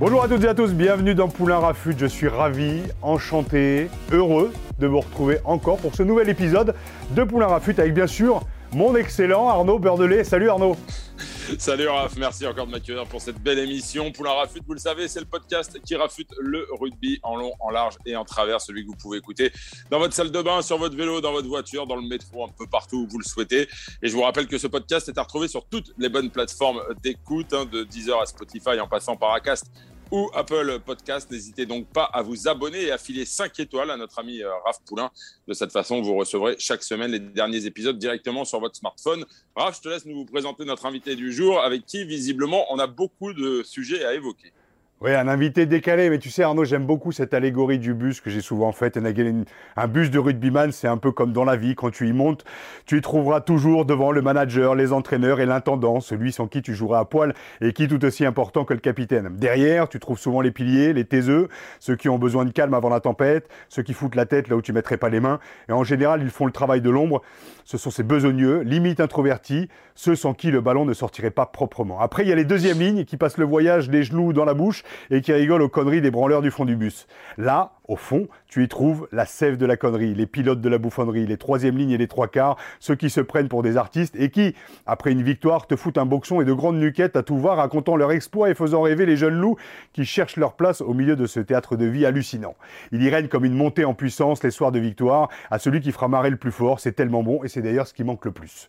Bonjour à toutes et à tous, bienvenue dans Poulain Rafut. Je suis ravi, enchanté, heureux de vous retrouver encore pour ce nouvel épisode de Poulain Rafut avec bien sûr mon excellent Arnaud Beurdelet. Salut Arnaud Salut Raph, merci encore de m'accueillir pour cette belle émission. Poulain Rafute, vous le savez, c'est le podcast qui rafute le rugby en long, en large et en travers, celui que vous pouvez écouter dans votre salle de bain, sur votre vélo, dans votre voiture, dans le métro, un peu partout où vous le souhaitez. Et je vous rappelle que ce podcast est à retrouver sur toutes les bonnes plateformes d'écoute, hein, de Deezer à Spotify en passant par Acast ou Apple Podcast. N'hésitez donc pas à vous abonner et à filer 5 étoiles à notre ami euh, Raph Poulain. De cette façon, vous recevrez chaque semaine les derniers épisodes directement sur votre smartphone. Raph, je te laisse nous vous présenter notre invité du jour avec qui, visiblement, on a beaucoup de sujets à évoquer. Oui, un invité décalé, mais tu sais Arnaud, j'aime beaucoup cette allégorie du bus que j'ai souvent faite. Un bus de rugbyman, c'est un peu comme dans la vie, quand tu y montes, tu y trouveras toujours devant le manager, les entraîneurs et l'intendant, celui sans qui tu joueras à poil et qui est tout aussi important que le capitaine. Derrière, tu trouves souvent les piliers, les taiseux, ceux qui ont besoin de calme avant la tempête, ceux qui foutent la tête là où tu mettrais pas les mains. Et en général, ils font le travail de l'ombre. Ce sont ces besogneux, limite introvertis, ceux sans qui le ballon ne sortirait pas proprement. Après, il y a les deuxièmes lignes qui passent le voyage des genoux dans la bouche et qui rigolent aux conneries des branleurs du fond du bus. Là, au fond, tu y trouves la sève de la connerie, les pilotes de la bouffonnerie, les troisième lignes et les trois quarts, ceux qui se prennent pour des artistes et qui, après une victoire, te foutent un boxon et de grandes nuquettes à tout voir, racontant leur exploit et faisant rêver les jeunes loups qui cherchent leur place au milieu de ce théâtre de vie hallucinant. Il y règne comme une montée en puissance les soirs de victoire à celui qui fera marrer le plus fort, c'est tellement bon et c'est d'ailleurs ce qui manque le plus.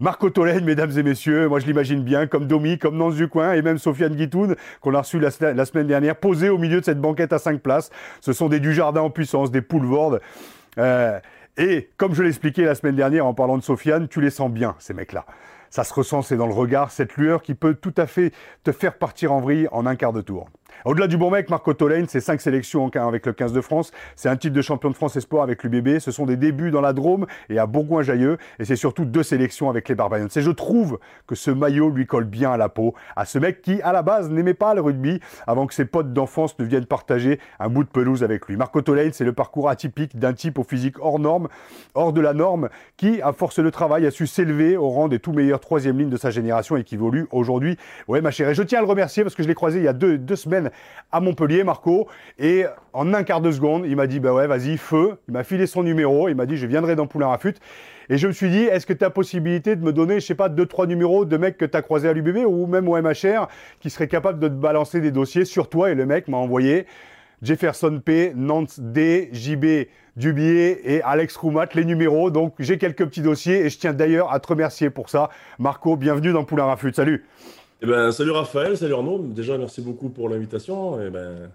Marco Tolène, mesdames et messieurs, moi je l'imagine bien, comme Domi, comme Nance Ducoin et même Sofiane Guitoun, qu'on a reçu la, semaine dernière, posés au milieu de cette banquette à 5 places. Ce sont des Dujardin en puissance, des Poulvord. Euh, et comme je l'expliquais la semaine dernière en parlant de Sofiane, tu les sens bien, ces mecs-là. Ça se ressent, c'est dans le regard, cette lueur qui peut tout à fait te faire partir en vrille en un quart de tour. Au-delà du bon mec, Marco Tolaine, c'est cinq sélections avec le 15 de France, c'est un titre de champion de France Espoir avec l'UBB, ce sont des débuts dans la Drôme et à Bourgoin-Jailleux, et c'est surtout deux sélections avec les Barbarians. Et je trouve que ce maillot lui colle bien à la peau, à ce mec qui, à la base, n'aimait pas le rugby avant que ses potes d'enfance ne viennent partager un bout de pelouse avec lui. Marco Tolaine, c'est le parcours atypique d'un type au physique hors norme, hors de la norme, qui, à force de travail, a su s'élever au rang des tout meilleurs troisième lignes de sa génération et qui évolue aujourd'hui. Ouais, ma chérie, je tiens à le remercier parce que je l'ai croisé il y a deux, deux semaines à Montpellier, Marco. Et en un quart de seconde, il m'a dit Bah ouais, vas-y, feu. Il m'a filé son numéro. Il m'a dit Je viendrai dans Poulain Rafut. Et je me suis dit Est-ce que tu as possibilité de me donner, je sais pas, deux, trois numéros de mecs que tu as croisés à l'UBB ou même au MHR qui seraient capables de te balancer des dossiers sur toi Et le mec m'a envoyé Jefferson P, Nantes D, JB Dubier et Alex Roumat, les numéros. Donc j'ai quelques petits dossiers et je tiens d'ailleurs à te remercier pour ça. Marco, bienvenue dans Poulain Rafut. Salut. Eh ben, salut Raphaël, salut Arnaud. Déjà, merci beaucoup pour l'invitation. Et eh ben,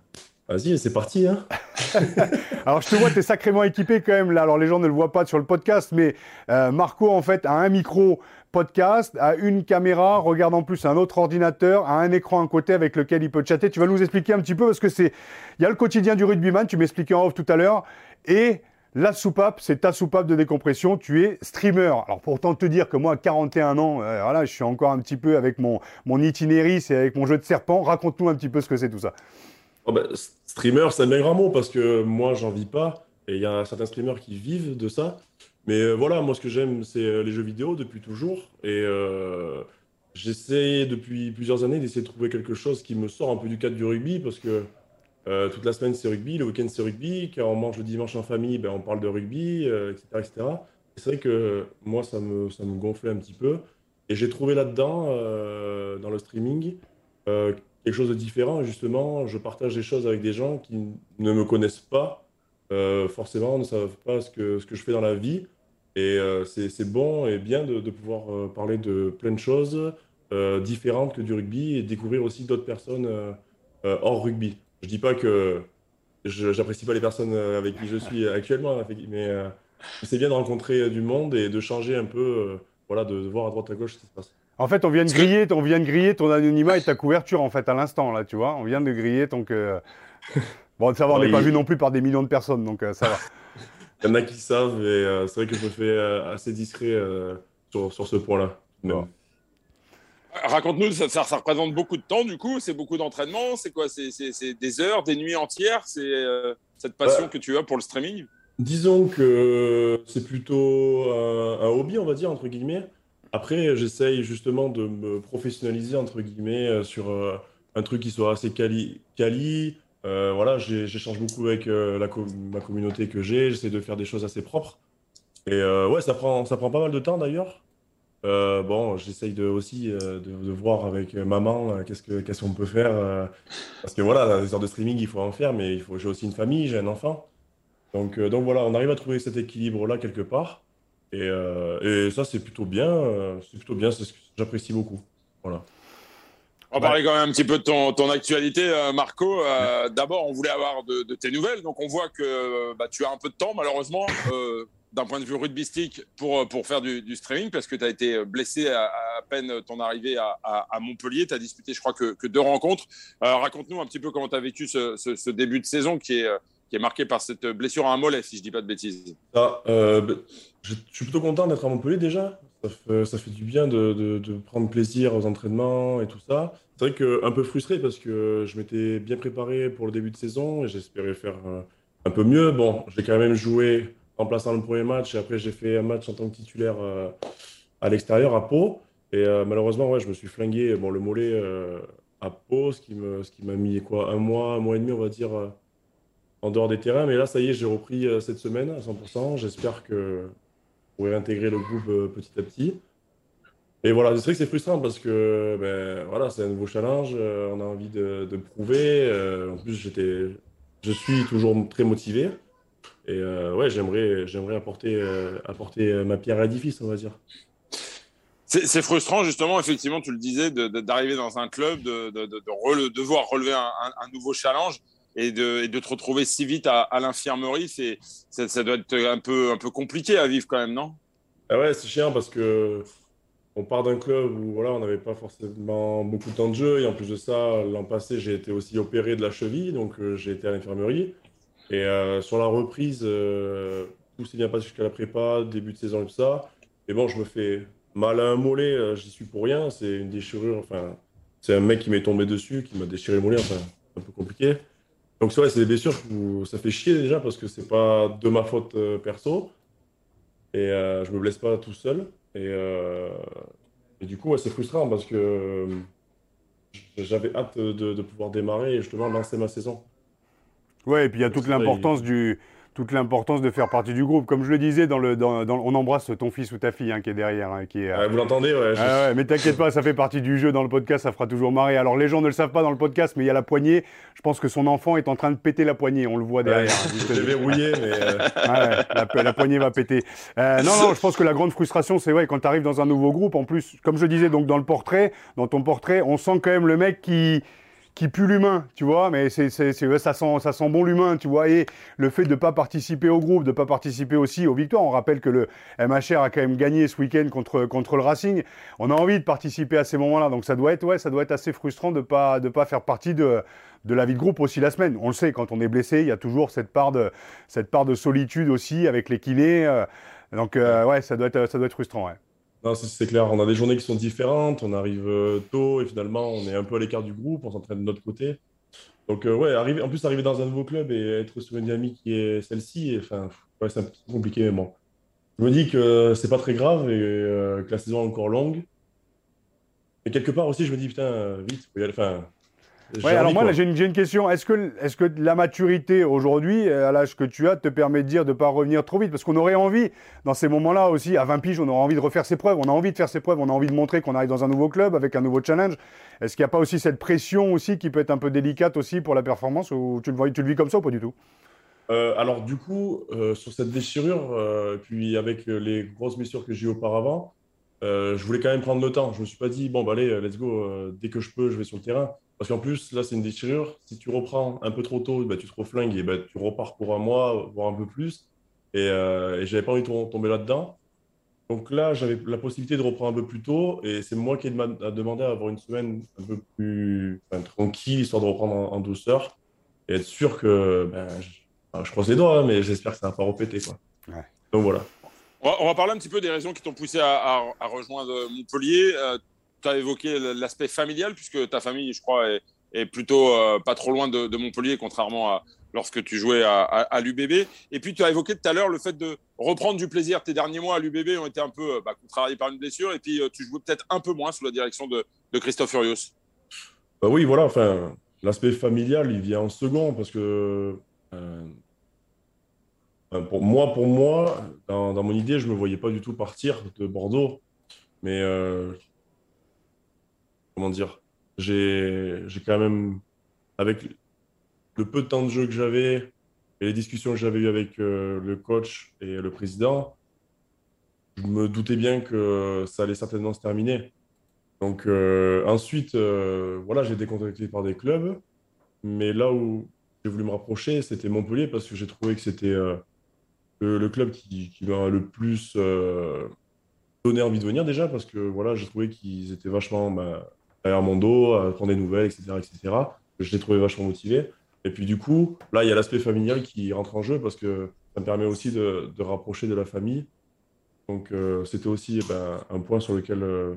vas-y, c'est parti. Hein. Alors, je te vois, tu es sacrément équipé quand même là. Alors, les gens ne le voient pas sur le podcast, mais euh, Marco, en fait, a un micro podcast, a une caméra, regarde en plus un autre ordinateur, a un écran à côté avec lequel il peut chatter. Tu vas nous expliquer un petit peu parce que c'est, il y a le quotidien du rugbyman, tu m'expliquais en off tout à l'heure, et la soupape, c'est ta soupape de décompression. Tu es streamer. Alors, pourtant te dire que moi, à 41 ans, euh, voilà, je suis encore un petit peu avec mon, mon itinéris et avec mon jeu de serpent. Raconte-nous un petit peu ce que c'est tout ça. Oh ben, streamer, c'est un grand mot parce que moi, j'en vis pas. Et il y a certains streamers qui vivent de ça. Mais euh, voilà, moi, ce que j'aime, c'est euh, les jeux vidéo depuis toujours. Et j'essaie depuis plusieurs années d'essayer de trouver quelque chose qui me sort un peu du cadre du rugby parce que euh, toute la semaine, c'est rugby. Le week-end, c'est rugby. Quand on mange le dimanche en famille, ben, on parle de rugby, etc. Euh, etc. C'est vrai que moi, ça me, ça me gonflait un petit peu. Et j'ai trouvé là-dedans, euh, dans le streaming, quelque chose de différent. justement, je partage des choses avec des gens qui ne me connaissent pas forcément, ne savent pas ce que, ce que je fais dans la vie. Et c'est bon et bien de pouvoir parler de plein de choses différentes que du rugby et découvrir aussi d'autres personnes hors rugby. Je dis pas que j'apprécie pas les personnes euh, avec qui je suis actuellement, mais, euh, c'est bien de rencontrer du monde et de changer un peu, voilà, de, voir à droite à gauche ce qui se passe. En fait, on vient de griller, on vient de griller ton anonymat et ta couverture en fait à l'instant là, tu vois. On vient de griller ton que. Bon, ça va, on n'est pas vu non plus par des millions de personnes, donc ça va. Il y en a qui savent et c'est vrai que je me fais assez discret sur, sur, ce point-là. Raconte-nous, ça, représente beaucoup de temps du coup, c'est beaucoup d'entraînement, c'est quoi C'est des heures, des nuits entières, c'est euh, cette passion bah, que tu as pour le streaming? Disons que c'est plutôt un, hobby, on va dire, entre guillemets. Après, j'essaye justement de me professionnaliser, entre guillemets, euh, sur euh, un truc qui soit assez quali. quali. voilà, j'échange beaucoup avec la ma communauté que j'ai, j'essaie de faire des choses assez propres. Et ouais, ça prend, ça prend pas mal de temps d'ailleurs. Euh, bon, j'essaye de, aussi euh, de, voir avec maman euh, qu'est-ce qu'on ce qu'on peut faire. parce que voilà, les heures de streaming, il faut en faire, mais il faut, j'ai aussi une famille, j'ai un enfant. Donc, donc voilà, on arrive à trouver cet équilibre-là quelque part. Et, et ça, c'est plutôt bien. c'est plutôt bien, c'est ce que j'apprécie beaucoup. Voilà. On parler quand même un petit peu de ton, ton actualité, Marco. D'abord, on voulait avoir de, tes nouvelles. Donc, on voit que bah, tu as un peu de temps, malheureusement d'un point de vue rugbystique pour, euh, pour faire du, streaming parce que tu as été blessé à, peine ton arrivée à, à, Montpellier. Tu as disputé, je crois, que, que deux rencontres. Euh, raconte-nous un petit peu comment tu as vécu ce, ce, début de saison qui est, euh, qui est marqué par cette blessure à un mollet, si je dis pas de bêtises. Ah, bah, je, suis plutôt content d'être à Montpellier déjà. Ça fait, du bien de, prendre plaisir aux entraînements et tout ça. C'est vrai que un peu frustré parce que je m'étais bien préparé pour le début de saison et j'espérais faire un peu mieux. Bon, j'ai quand même joué remplaçant le premier match. Et après, j'ai fait un match en tant que titulaire euh, à l'extérieur, à Pau. Et euh, malheureusement, ouais, je me suis flingué bon, le mollet euh, à Pau, ce qui m'a mis quoi, un mois, un mois et demi, on va dire, en dehors des terrains. Mais là, ça y est, j'ai repris cette semaine à 100%. J'espère que je pourrai intégrer le groupe petit à petit. Et voilà, c'est vrai que c'est frustrant parce que ben, voilà, c'est un nouveau challenge, on a envie de, de prouver. en plus, je suis toujours très motivé. Et euh, ouais, j'aimerais, j'aimerais apporter, euh, apporter euh, ma pierre à l'édifice, on va dire. C'est frustrant, justement, effectivement, tu le disais, d'arriver dans un club, de, devoir relever un, nouveau challenge et de, te retrouver si vite à, l'infirmerie. Ça, ça doit être un peu, un peu compliqué à vivre quand même, non? Ah Ouais, c'est chiant parce que on part d'un club où voilà, on n'avait pas forcément beaucoup de temps de jeu. Et en plus de ça, l'an passé, j'ai été aussi opéré de la cheville, donc j'ai été à l'infirmerie. Et euh, sur la reprise, euh, tout s'est bien passé jusqu'à la prépa, début de saison et tout ça. Et bon, je me fais mal à un mollet, euh, j'y suis pour rien. C'est une déchirure, enfin, c'est un mec qui m'est tombé dessus, qui m'a déchiré le mollet, enfin, un peu compliqué. Donc c'est vrai, c'est des blessures où ça fait chier déjà parce que c'est pas de ma faute perso. Et je me blesse pas tout seul. Et, et du coup, c'est frustrant parce que j'avais hâte de, de pouvoir démarrer et justement lancer ma saison. Ouais, et puis il y a toute l'importance du toute l'importance de faire partie du groupe. Comme je le disais, dans le, dans, on embrasse ton fils ou ta fille hein, qui est derrière. Hein, qui est, vous l'entendez, ouais. Ah ouais mais t'inquiète pas, ça fait partie du jeu dans le podcast, ça fera toujours marrer. Alors les gens ne le savent pas dans le podcast, mais il y a la poignée. Je pense que son enfant est en train de péter la poignée, on le voit derrière. Ouais, verrouillé, mais. Euh, la, la, poignée va péter. Euh, non, non, je pense que la grande frustration, c'est vrai, quand tu arrives dans un nouveau groupe, en plus, comme je disais, donc dans le portrait, dans ton portrait, on sent quand même le mec qui qui pue l'humain, tu vois, mais c'est, c'est, ça, sent, ça sent bon l'humain, tu vois, et le fait de ne pas participer au groupe, de ne pas participer aussi aux victoires, on rappelle que le MHR a quand même gagné ce week-end contre, contre le Racing, on a envie de participer à ces moments-là, donc ça doit être, ouais, ça doit être assez frustrant de ne pas, de pas faire partie de, de la vie de groupe aussi la semaine. On le sait, quand on est blessé, il y a toujours cette part de, cette part de solitude aussi avec les kinés, euh, donc euh, ouais, ça doit être, ça doit être frustrant, ouais c'est clair. On a des journées qui sont différentes. On arrive euh, tôt et finalement, on est un peu à l'écart du groupe. On s'entraîne de notre côté. Donc, euh, ouais, arriver, en plus, arriver dans un nouveau club et être sur une dynamique qui est celle-ci, enfin, c'est un peu compliqué, mais bon. Je me dis que c'est pas très grave et euh, que la saison est encore longue. Et quelque part aussi, je me dis, putain, vite, faut y aller. Enfin, Ouais, alors moi, j'ai une, une, question. Est-ce que, est que la maturité aujourd'hui, à l'âge que tu as, te permet de dire de ne pas revenir trop vite? Parce qu'on aurait envie, dans ces moments-là aussi, à 20 piges, on aurait envie de refaire ses preuves. On a envie de faire ses preuves. On a envie de montrer qu'on arrive dans un nouveau club avec un nouveau challenge. Est-ce qu'il n'y a pas aussi cette pression aussi qui peut être un peu délicate aussi pour la performance Ou tu le, vois, tu le vis comme ça ou pas du tout? Euh, alors du coup, euh, sur cette déchirure, euh, puis avec les grosses blessures que j'ai eues auparavant, je voulais quand même prendre le temps. Je me suis pas dit bon bah allez, let's go, dès que je peux, je vais sur le terrain. Parce qu'en plus, là, c'est une déchirure. Si tu reprends un peu trop tôt, bah, tu te reflingues et bah, tu repars pour un mois, voire un peu plus. et, euh, et j'avais pas envie de tomber là-dedans. Donc là, j'avais la possibilité de reprendre un peu plus tôt et c'est moi qui ai demandé à avoir une semaine un peu plus tranquille, histoire de reprendre en, douceur et être sûr que ben, je, croise les doigts, hein, mais j'espère que ça va pas répéter. Quoi. Donc voilà. On va, parler un petit peu des raisons qui t'ont poussé à, rejoindre Montpellier. Euh, tu as évoqué l'aspect familial, puisque ta famille, je crois, est, plutôt euh, pas trop loin de, Montpellier, contrairement à lorsque tu jouais à, l'UBB. Et puis, tu as évoqué tout à l'heure le fait de reprendre du plaisir. Tes derniers mois à l'UBB ont été un peu euh, bah, contrariés par une blessure, et puis tu jouais peut-être un peu moins sous la direction de, Christophe Furios. Bah oui, voilà. Enfin, l'aspect familial, il vient en second, parce que pour moi, pour moi dans, mon idée, je me voyais pas du tout partir de Bordeaux. Mais euh, comment dire J'ai quand même, avec le peu de temps de jeu que j'avais et les discussions que j'avais eues avec euh, le coach et le président, je me doutais bien que ça allait certainement se terminer. Donc euh, ensuite, voilà, j'ai été contacté par des clubs. Mais là où j'ai voulu me rapprocher, c'était Montpellier parce que j'ai trouvé que c'était le, club qui, m'a le plus euh, donné envie de venir déjà, parce que voilà, j'ai trouvé qu'ils étaient vachement bah, derrière mon dos, prendre des nouvelles, etc. etc. Je les trouvais vachement motivés. Et puis du coup, là, il y a l'aspect familial qui rentre en jeu, parce que ça me permet aussi de, rapprocher de la famille. Donc euh, c'était aussi ben, un point sur lequel euh,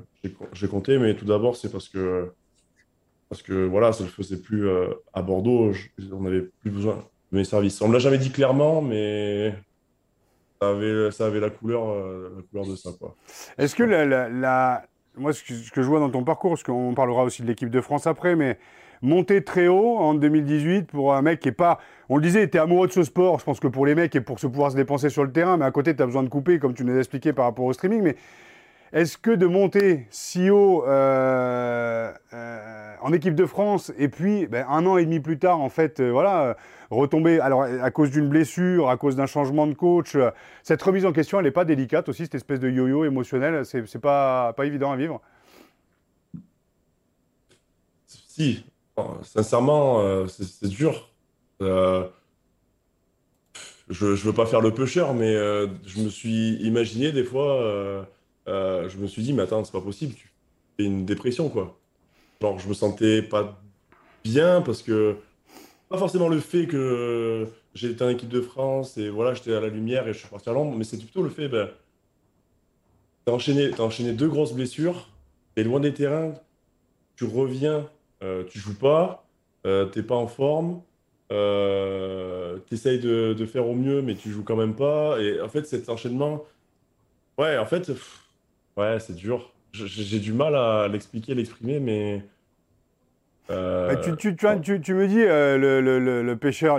j'ai compté, mais tout d'abord, c'est parce que parce que voilà, ça ne faisait plus à Bordeaux, on n'avait plus besoin de mes services. On ne l'a jamais dit clairement, mais ça avait, ça avait la, couleur, euh, la couleur de ça. Est-ce que la, moi, ce que, je vois dans ton parcours, parce qu'on parlera aussi de l'équipe de France après, mais monter très haut en 2018 pour un mec qui est pas. On le disait, es amoureux de ce sport. Je pense que pour les mecs et pour se pouvoir se dépenser sur le terrain, mais à côté, tu as besoin de couper, comme tu nous as expliqué par rapport au streaming. Mais est-ce que de monter si haut euh, euh, en équipe de France et puis ben, un an et demi plus tard, en fait, euh, voilà, retomber alors à cause d'une blessure, à cause d'un changement de coach, cette remise en question, elle n'est pas délicate aussi, cette espèce de yo-yo émotionnel, c'est pas pas évident à vivre? Si, sincèrement, c'est dur. je ne veux pas faire le pêcheur, mais je me suis imaginé des fois euh, je me suis dit, mais attends, c'est pas possible, tu fais une dépression, quoi. Genre, je me sentais pas bien parce que, pas forcément le fait que j'étais en équipe de France et voilà, j'étais à la lumière et je suis parti à Londres, mais c'est plutôt le fait, ben, t'as enchaîné, as enchaîné deux grosses blessures, t'es loin des terrains, tu reviens, euh, tu joues pas, euh, t'es pas en forme, euh, t'essayes de, de, faire au mieux, mais tu joues quand même pas. Et en fait, cet enchaînement, ouais, en fait, Ouais, c'est dur. J'ai du mal à l'expliquer, l'exprimer, mais. Euh, tu, tu, tu, tu, me dis, euh, le, le, le, pêcheur,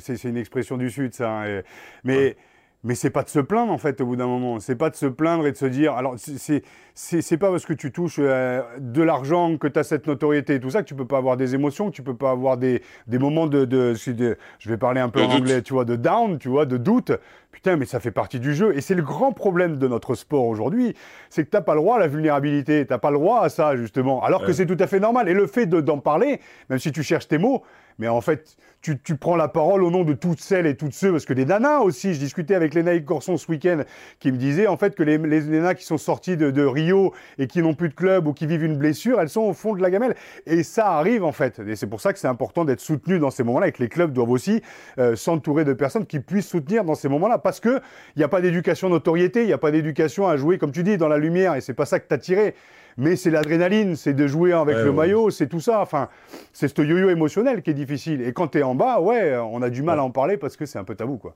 c'est une expression du Sud, ça. Hein, mais. Mais c'est pas de se plaindre en fait au bout d'un moment. C'est pas de se plaindre et de se dire. Alors c'est c'est pas parce que tu touches euh, de l'argent que tu as cette notoriété et tout ça que tu peux pas avoir des émotions, que tu peux pas avoir des, des moments de, de, je vais parler un peu en anglais, tu vois, de down, tu vois, de doute. Putain, mais ça fait partie du jeu. Et c'est le grand problème de notre sport aujourd'hui, c'est que t'as pas le droit à la vulnérabilité, t'as pas le droit à ça justement, alors que c'est tout à fait normal. Et le fait d'en parler, même si tu cherches tes mots, mais en fait, tu, prends la parole au nom de toutes celles et toutes ceux, parce que des nanas aussi, je discutais avec Léna Corson ce week-end, qui me disait en fait que les, les, nanas qui sont sorties de, Rio et qui n'ont plus de club ou qui vivent une blessure, elles sont au fond de la gamelle. Et ça arrive en fait. Et c'est pour ça que c'est important d'être soutenu dans ces moments-là et que les clubs doivent aussi euh, s'entourer de personnes qui puissent soutenir dans ces moments-là. Parce qu'il n'y a pas d'éducation notoriété, il n'y a pas d'éducation à jouer, comme tu dis, dans la lumière. Et c'est pas ça que tu as tiré mais c'est l'adrénaline, c'est de jouer avec le maillot, c'est tout ça. Enfin, c'est ce yo-yo émotionnel qui est difficile. Et quand tu es en bas, ouais, on a du mal à en parler parce que c'est un peu tabou, quoi.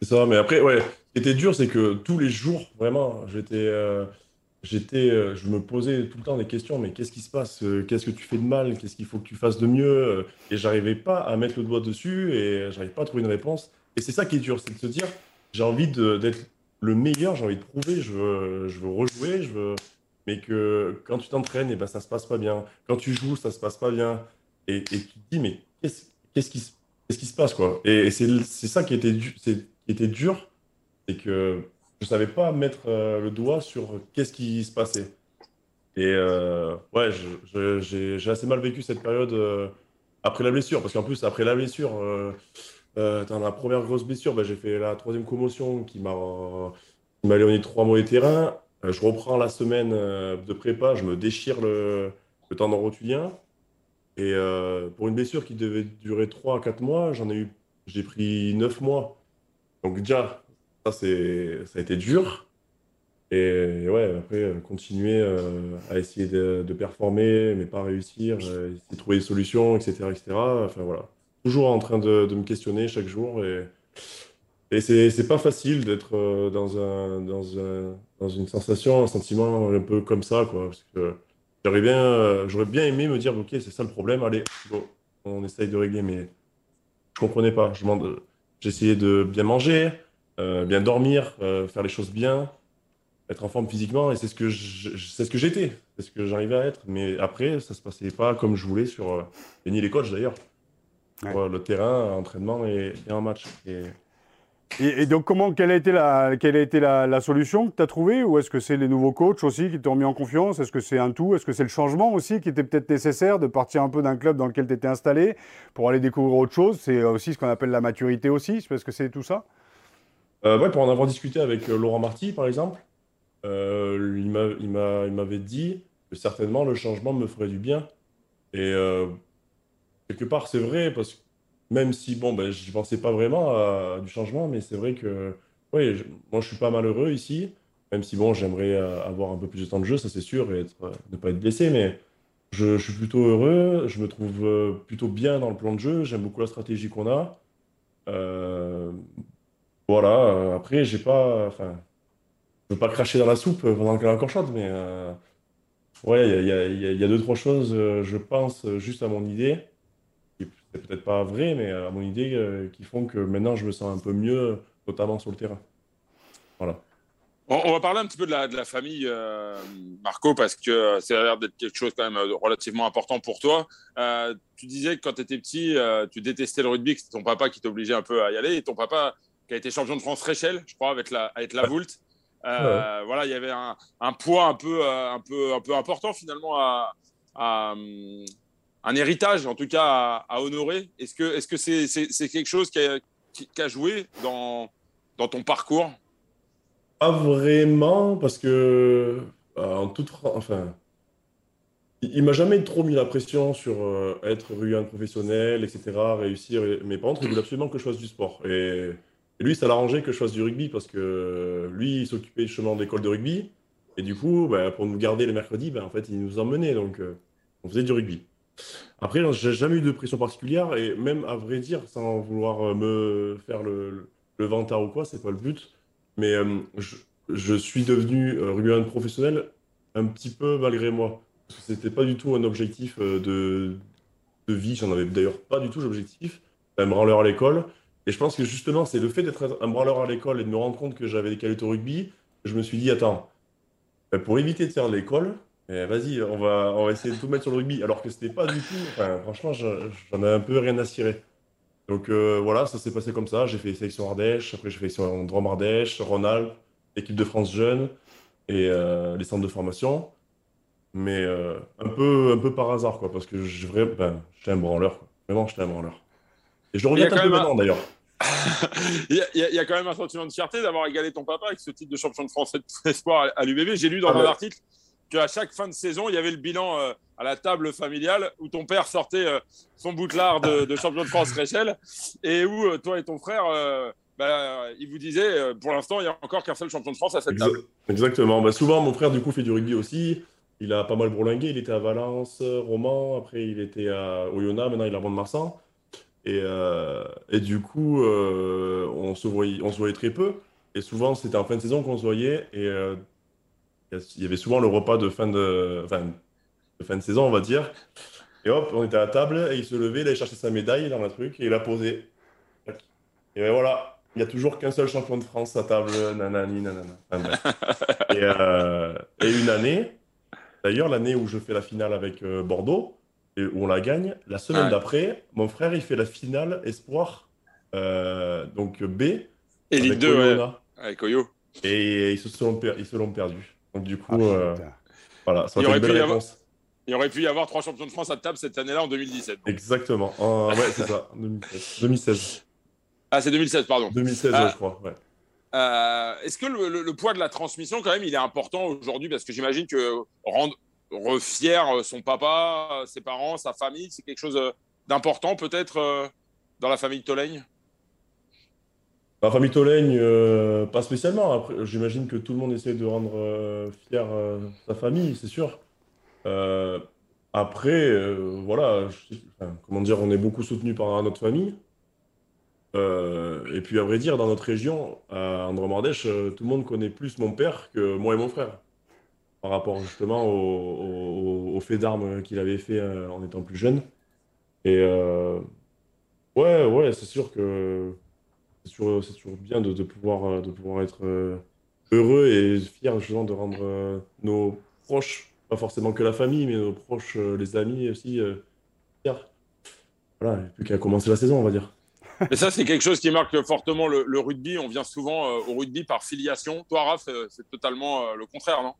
C'est ça, mais après, ouais, ce qui était dur, c'est que tous les jours, vraiment, j'étais. Euh, j'étais, euh, je me posais tout le temps des questions, mais qu'est-ce qui se passe? Euh, Qu'est-ce que tu fais de mal? Qu'est-ce qu'il faut que tu fasses de mieux? Et j'arrivais pas à mettre le doigt dessus et j'arrivais pas à trouver une réponse. Et c'est ça qui est dur, c'est de se dire, j'ai envie d'être le meilleur, j'ai envie de prouver, je veux, je veux rejouer, je veux, mais que quand tu t'entraînes, et eh ben, ça se passe pas bien. Quand tu joues, ça se passe pas bien. Et, et tu te dis, mais qu'est-ce qu'est-ce qui, se passe quoi? Et, c'est ça qui était, dur, c'est que je savais pas mettre euh, le doigt sur qu'est-ce qui se passait. Et euh, ouais, j'ai assez mal vécu cette période euh, après la blessure, parce qu'en plus, après la blessure, Euh, dans la première grosse blessure, ben, j'ai fait la troisième commotion qui m'a m'a éloigné trois mois des terrains. Euh, je reprends la semaine de prépa, je me déchire le, le tendon rotulien. Et euh, pour une blessure qui devait durer 3 à 4 mois, j'en ai eu, j'ai pris 9 mois. Donc déjà, ça, c'est, ça a été dur. Et ouais, après, euh, continuer euh, à essayer de, performer, mais pas réussir, essayer de trouver des solutions, etc., etc. Enfin voilà. Toujours en train de, me questionner chaque jour. Et, et c'est, c'est pas facile d'être dans un, dans un, dans une sensation, un sentiment un peu comme ça, quoi. J'aurais bien, euh, j'aurais bien aimé me dire, ok, c'est ça le problème, allez, go, on essaye de régler, mais je comprenais pas. Je J'essayais de bien manger, euh, bien dormir, euh, faire les choses bien, être en forme physiquement, et c'est ce que je- je- c'est ce que j'étais, c'est ce que j'arrivais à être. Mais après, ça se passait pas comme je voulais sur, et ni les coachs d'ailleurs, Ouais. le terrain, entraînement et, et en match. Et Et, donc, comment, quelle a été la, quelle a été la, solution que tu as trouvée? Ou est-ce que c'est les nouveaux coachs aussi qui t'ont mis en confiance? Est-ce que c'est un tout? Est-ce que c'est le changement aussi qui était peut-être nécessaire de partir un peu d'un club dans lequel tu étais installé pour aller découvrir autre chose? C'est aussi ce qu'on appelle la maturité aussi Est-ce que c'est tout ça? Euh, ouais, pour en avoir discuté avec euh, Laurent Marty, par exemple, euh, il m'a, il m'a, il m'avait dit que certainement le changement me ferait du bien. Et euh, quelque part, c'est vrai, parce que même si, bon, ben, je pensais pas vraiment à, du changement, mais c'est vrai que, ouais, je- moi, je suis pas malheureux ici, même si, bon, j'aimerais euh, avoir un peu plus de temps de jeu, ça c'est sûr, et être, euh, ne pas être blessé, mais je, suis plutôt heureux, je me trouve euh, plutôt bien dans le plan de jeu, j'aime beaucoup la stratégie qu'on a. Voilà, après, j'ai pas. Enfin, je veux pas cracher dans la soupe pendant qu'elle est encore chaude, mais ouais, il y y a- deux, trois choses, je pense, juste à mon idée, c'est peut-être pas vrai, mais à mon idée, euh, qui font que maintenant je me sens un peu mieux, notamment sur le terrain. Voilà. On, on va parler un petit peu de la, de la famille, euh, Marco, parce que euh, ça a l'air d'être quelque chose quand même euh, relativement important pour toi. Euh, tu disais que quand tu étais petit, euh, tu détestais le rugby, que c'était ton papa qui t'obligeait un peu à y aller, et ton papa qui a été champion de France Réchelle, je crois, avec la, avec la Voulte. Euh, Voilà, il y avait un, un poids un peu, euh, un, peu, un peu important finalement à, à, un héritage, en tout cas à, honorer. Est-ce que est-ce que c'est c'est c'est quelque chose qui a, joué dans, dans ton parcours? Pas vraiment, parce que, euh, en toute enfin, il, m'a jamais trop mis la pression sur euh, être rugbyman professionnel, etc., réussir. Mais par contre, il voulait absolument que je fasse du sport. Et, et lui, ça l'arrangeait que je fasse du rugby, parce que lui, il s'occupait justement d'école de rugby. Et du coup, bah, pour nous garder les mercredis, bah, en fait, il nous emmenait, donc euh, on faisait du rugby. Après, j'ai jamais eu de pression particulière, et même à vrai dire, sans vouloir euh, me faire le, le, vantard ou quoi, c'est pas le but. Mais euh, je, suis devenu euh, rugbyman professionnel un petit peu malgré moi. Parce que c'était pas du tout un objectif euh, de, de vie. J'en avais d'ailleurs pas du tout l'objectif. Un branleur à l'école. Et je pense que justement, c'est le fait d'être un branleur à l'école et de me rendre compte que j'avais des qualités au rugby. Je me suis dit, attends, ben, pour éviter de faire de l'école, eh, vas-y, on va, on va essayer de tout mettre sur le rugby. Alors que c'était pas du tout. Enfin, franchement, je- j'en ai un peu rien à cirer. Donc euh, voilà, ça s'est passé comme ça. J'ai fait sélection Ardèche, après j'ai fait sélection Drôme Ardèche, Rhône-Alpes, équipe de France jeune et euh, les centres de formation. Mais euh, un peu, un peu par hasard, quoi, parce que vrai, ben, j'étais un branleur. Quoi. Vraiment, j'étais un branleur. Et je regrette un peu un- maintenant, d'ailleurs. il, y a, il y quand même un sentiment de fierté d'avoir égalé ton papa avec ce titre de champion de France espoir à, à l'UBB. J'ai lu dans Ah un ouais. article qu'à chaque fin de saison, il y avait le bilan euh, à la table familiale où ton père sortait euh, son boutelard de, de champion de France Réchelle et où euh, toi et ton frère, bah, il vous disait euh, pour l'instant, il n'y a encore qu'un seul champion de France à cette table. Exactement. Bah, souvent, mon frère, du coup, fait du rugby aussi. Il a pas mal bourlingué. Il était à Valence, Romans. Après, il était à Oyonnax. Maintenant, il est à Mont-de-Marsan. Et, et du coup, on se voyait, on se voyait très peu. Et souvent, c'était en fin de saison qu'on se voyait. Il y avait souvent le repas de fin de, enfin, de fin de saison, on va dire. Et hop, on était à la table. Et il se levait, il allait chercher sa médaille dans le truc. Et il la posait. Et ben voilà. Il n'y a toujours qu'un seul champion de France à table. Nanani, nanana. Et, euh, et une année, d'ailleurs, l'année où je fais la finale avec euh, Bordeaux, et où on la gagne, la semaine Ouais. d'après, mon frère, il fait la finale Espoir, euh, donc B, Et Ligue 2, ouais, avec Oyo. Et ils se sont, per- ils se l'ont perdu. Donc du coup, Ah, euh, voilà, ça Il aurait pu y belle avoir- réponse. Il aurait pu y avoir trois champions de France à table cette année-là en 2017. Exactement. En- ouais, c'est ça, en 2016. 2016. Ah, c'est 2016, pardon. 2016, je crois. Ouais. Est-ce que le, poids de la transmission, quand même, il est important aujourd'hui? Parce que j'imagine que rendre fier son papa, ses parents, sa famille, c'est quelque chose d'important peut-être dans la famille Tolègne? Famille Tolègne, euh, pas spécialement. J'imagine que tout le monde essaie de rendre euh, fier euh, sa famille, c'est sûr. après, voilà, comment dire, on est beaucoup soutenu par notre famille. et puis, à vrai dire, dans notre région, à André-Mardèche, tout le monde connaît plus mon père que moi et mon frère. Par rapport justement au, au fait d'armes qu'il avait fait en étant plus jeune. Et Ouais, ouais, c'est sûr que c'est toujours, c'est toujours bien de, de pouvoir, euh, de pouvoir être euh, heureux et fier justement de rendre euh, nos proches, pas forcément que la famille, mais nos proches, les amis aussi, fiers. Voilà, il n'y a plus qu'à commencer la saison, on va dire. Et ça, c'est quelque chose qui marque fortement le, le rugby. On vient souvent au rugby par filiation. Toi, Raph, c'est totalement le contraire, non?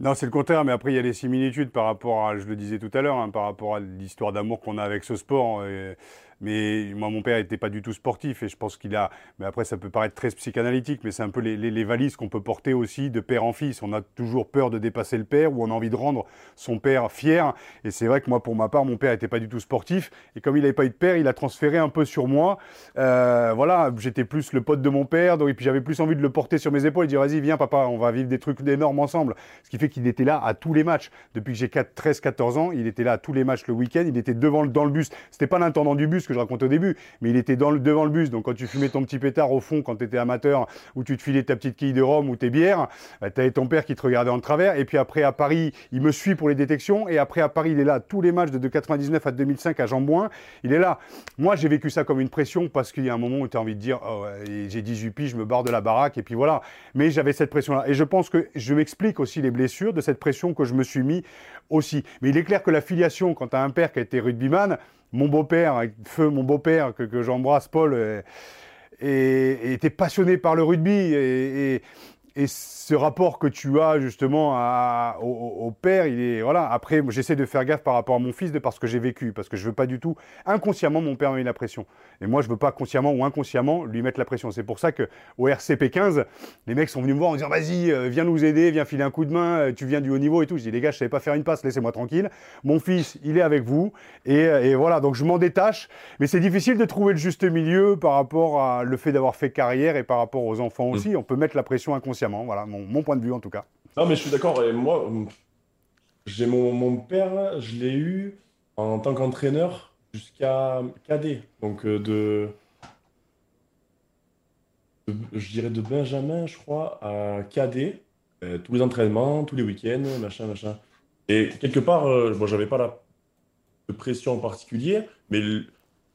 Non, c'est le contraire, mais après, il y a des similitudes par rapport à, je le disais tout à l'heure, hein, par rapport à l'histoire d'amour qu'on a avec ce sport. Et mais moi, mon père n'était pas du tout sportif et je pense qu'il a. Mais après, ça peut paraître très psychanalytique, mais c'est un peu les, valises qu'on peut porter aussi de père en fils. On a toujours peur de dépasser le père ou on a envie de rendre son père fier. Et c'est vrai que moi, pour ma part, mon père n'était pas du tout sportif. Et comme il n'avait pas eu de père, il a transféré un peu sur moi. Euh, voilà, j'étais plus le pote de mon père. Et puis j'avais plus envie de le porter sur mes épaules et dire vas-y, viens, papa, on va vivre des trucs énormes ensemble. Ce qui fait qu'il était là à tous les matchs. Depuis que j'ai 13-14 ans, il était là à tous les matchs le week-end. Il était devant dans le bus. C'était pas l'intendant du bus que je raconte au début, mais il était dans le, devant le bus. Donc quand tu fumais ton petit pétard au fond, quand tu étais amateur, ou tu te filais ta petite quille de rhum ou tes bières, bah, tu avais ton père qui te regardait en travers. Et puis après à Paris, il me suit pour les détections. Et après à Paris, il est là tous les matchs de, 1999 à 2005 à Jambouin. Il est là. Moi, j'ai vécu ça comme une pression parce qu'il y a un moment où tu as envie de dire oh, j'ai 18 piges, je me barre de la baraque et puis voilà. Mais j'avais cette pression-là. Et je pense que je m'explique aussi les blessures de cette pression que je me suis mis aussi. Mais il est clair que la filiation, quand tu as un père qui a été rugbyman, mon beau-père, feu mon beau-père que, j'embrasse, Paul, euh, était passionné par le rugby et, et ce rapport que tu as justement au, père, il est voilà. Après, j'essaie de faire gaffe par rapport à mon fils de parce que j'ai vécu, parce que je veux pas du tout inconsciemment mon père me met la pression. Et moi, je veux pas consciemment ou inconsciemment lui mettre la pression. C'est pour ça que au RCP 15, les mecs sont venus me voir en disant vas-y, euh, viens nous aider, viens filer un coup de main, euh, tu viens du haut niveau et tout. Je dis les gars, je savais pas faire une passe, laissez-moi tranquille. Mon fils, il est avec vous et, euh, et voilà. Donc je m'en détache, mais c'est difficile de trouver le juste milieu par rapport à le fait d'avoir fait carrière et par rapport aux enfants mmh. aussi. On peut mettre la pression inconsciemment. Voilà mon, point de vue en tout cas. Non, mais je suis d'accord. Et moi, j'ai mon, mon, père, je l'ai eu en tant qu'entraîneur jusqu'à cadet. Donc euh, de, je dirais de Benjamin, je crois, à cadet. Euh, tous les entraînements, tous les week-ends, machin, machin. Et quelque part, euh, bon, j'avais pas la pression en particulier, mais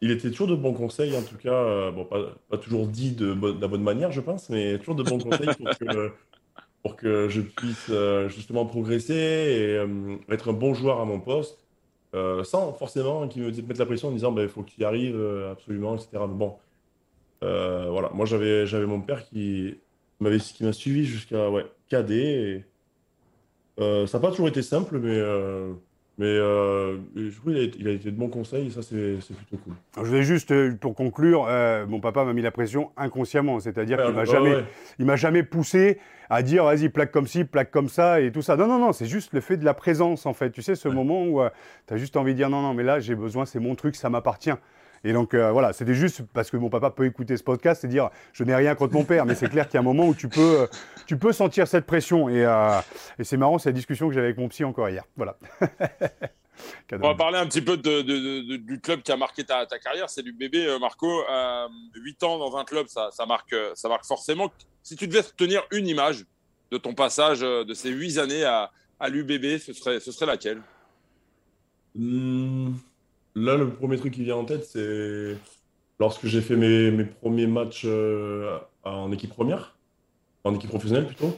il était toujours de bons conseils, en tout cas, bon, pas, toujours dit de, de, la bonne manière, je pense, mais toujours de bons conseils pour que pour que je puisse euh, justement progresser et euh, être un bon joueur à mon poste, euh, sans forcément qu'il me mette la pression en disant il bah, faut qu'il y arrive absolument, etc. Mais bon, voilà, moi j'avais mon père qui m'a suivi jusqu'à ouais. Et, ça n'a pas toujours été simple, mais mais euh, je trouve qu'il a, été de bons conseils et ça, c'est plutôt cool. je vais juste, euh, pour conclure, euh, mon papa m'a mis la pression inconsciemment. C'est-à-dire qu'il m'a jamais, il m'a jamais poussé à dire vas-y, plaque comme ci, plaque comme ça et tout ça. Non, non, non, c'est juste le fait de la présence en fait. Tu sais, ce moment où tu as juste envie de dire non, non, mais là, j'ai besoin, c'est mon truc, ça m'appartient. Et donc euh, voilà, c'était juste parce que mon papa peut écouter ce podcast et dire je n'ai rien contre mon père, mais c'est clair qu'il y a un moment où tu peux, euh, tu peux sentir cette pression. Et, euh, et c'est marrant, c'est la discussion que j'avais avec mon psy encore hier. Voilà. On va parler un petit peu de, du club qui a marqué ta, ta carrière, c'est du bébé Marco. 8 ans dans un club, ça, ça, marque, ça marque forcément. Si tu devais tenir une image de ton passage de ces 8 années à, à l'UBB, ce serait, ce serait laquelle? Hmm. Là, le premier truc qui vient en tête, c'est lorsque j'ai fait mes, mes, premiers matchs euh, en équipe première, en équipe professionnelle plutôt.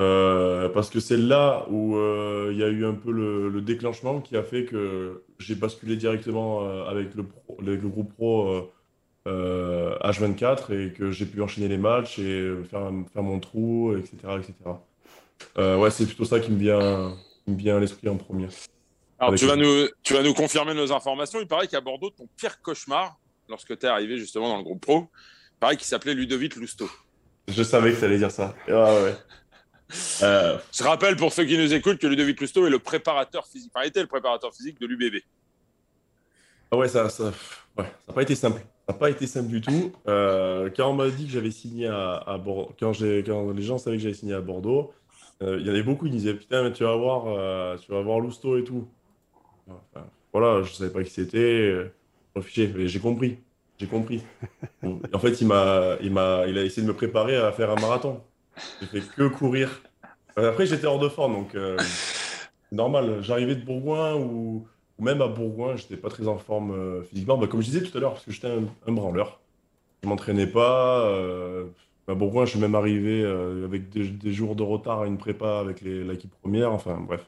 Euh, parce que c'est là où euh, il y a eu un peu le, déclenchement qui a fait que j'ai basculé directement avec le, groupe pro H24 et que j'ai pu enchaîner les matchs et faire, faire mon trou, etc. etc. ouais, c'est plutôt ça qui me vient, qui me vient à l'esprit en premier. Alors, tu vas, nous, tu vas nous confirmer nos informations. Il paraît qu'à Bordeaux, ton pire cauchemar, lorsque tu es arrivé justement dans le groupe pro. Pareil, qui s'appelait Ludovic Lousteau. Je savais que tu allais dire ça. ouais. Euh... Je rappelle pour ceux qui nous écoutent que Ludovic Lousteau est le préparateur physique, enfin était le préparateur physique de l'UBB. Ah ouais, ça n'a ça, ouais, ça pas été simple. Ça n'a pas été simple du tout. Euh, quand on m'a dit que j'avais signé à, à Bordeaux, quand, quand, les gens savaient que j'avais signé à Bordeaux, euh, il y en avait beaucoup qui disaient Putain, mais tu vas voir, tu vas voir Lousteau et tout. Enfin, voilà, je ne savais pas qui c'était. J'ai compris. J'ai compris. en fait, il m'a, il m'a, il a essayé de me préparer à faire un marathon. J'ai fait que courir. Après, j'étais hors de forme, donc euh, normal. J'arrivais de Bourgoin ou, même à Bourgoin, j'étais pas très en forme euh, physiquement. Bah, comme je disais tout à l'heure, parce que j'étais un, branleur. Je m'entraînais pas. Euh, à Bourgoin, je suis même arrivé euh, avec des, jours de retard à une prépa avec l'équipe première. Enfin, bref.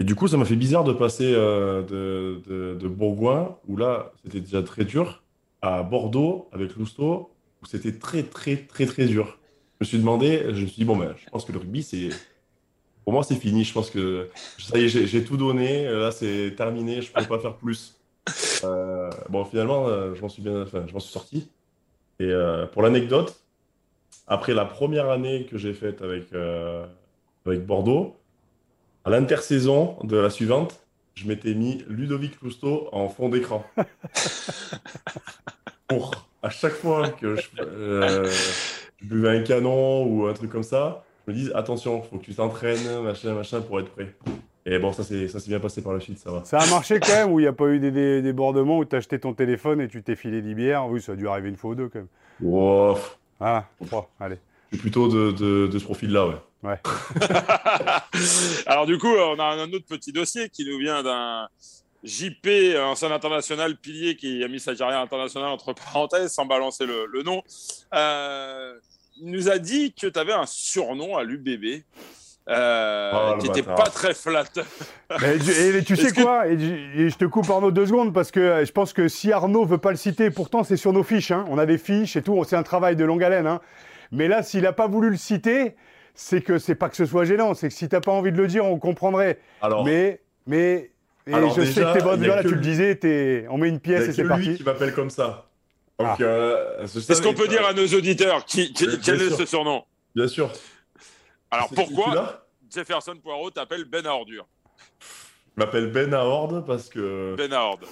Et du coup, ça m'a fait bizarre de passer de, de, Bourgoin, où là, c'était déjà très dur, à Bordeaux avec Lousteau, où c'était très, très, très, très dur je me suis demandé, je me suis dit, bon, ben, je pense que le rugby, c'est. Pour moi, c'est fini. Je pense que ça y est, j'ai tout donné. Là, c'est terminé. Je ne peux pas faire plus. Euh, bon, finalement, euh, je m'en suis bien, suis sorti. Et euh, pour l'anecdote, après la première année que j'ai faite avec, avec Bordeaux, à l'intersaison de la suivante, je m'étais mis Ludovic Lousteau en fond d'écran. pour à chaque fois que je, je buvais un canon ou un truc comme ça, je me dis attention, faut que tu t'entraînes, machin, machin, pour être prêt. Et bon, ça s'est bien passé par la suite, ça va. Ça a marché quand même, où il n'y a pas eu des débordements, où tu as acheté ton téléphone et tu t'es filé 10 bières. Oui, ça a dû arriver une fois ou deux quand même. Wow. Ah, trois, allez. Je suis plutôt de, de, ce profil-là, ouais. Ouais. Alors du coup, on a un autre petit dossier qui nous vient d'un JP, ancien international pilier qui a mis sa carrière internationale entre parenthèses sans balancer le, le nom. Euh, il nous a dit que tu avais un surnom à l'UBB. Euh, oh, qui n'était pas très flatteur. et, tu sais quoi? Et, je te coupe Arnaud deux secondes parce que je pense que si Arnaud veut pas le citer, pourtant c'est sur nos fiches. Hein. On a des fiches et tout, c'est un travail de longue haleine. Hein. Mais là, s'il n'a pas voulu le citer, c'est que c'est pas que ce soit gênant, c'est que si tu n'as pas envie de le dire, on comprendrait. Alors... Mais, mais et je sais que t'es bonne, là, tu le disais, on met une pièce et c'est parti. lui qui m'appelle comme ça. Ah. Euh, Est-ce qu'on peut dire à nos auditeurs qui, quel est ce surnom? Bien sûr. Alors pourquoi Jefferson Poirot t'appelle Ben à ordure Je m'appelle Ben à ordre parce que. Ben à ordre.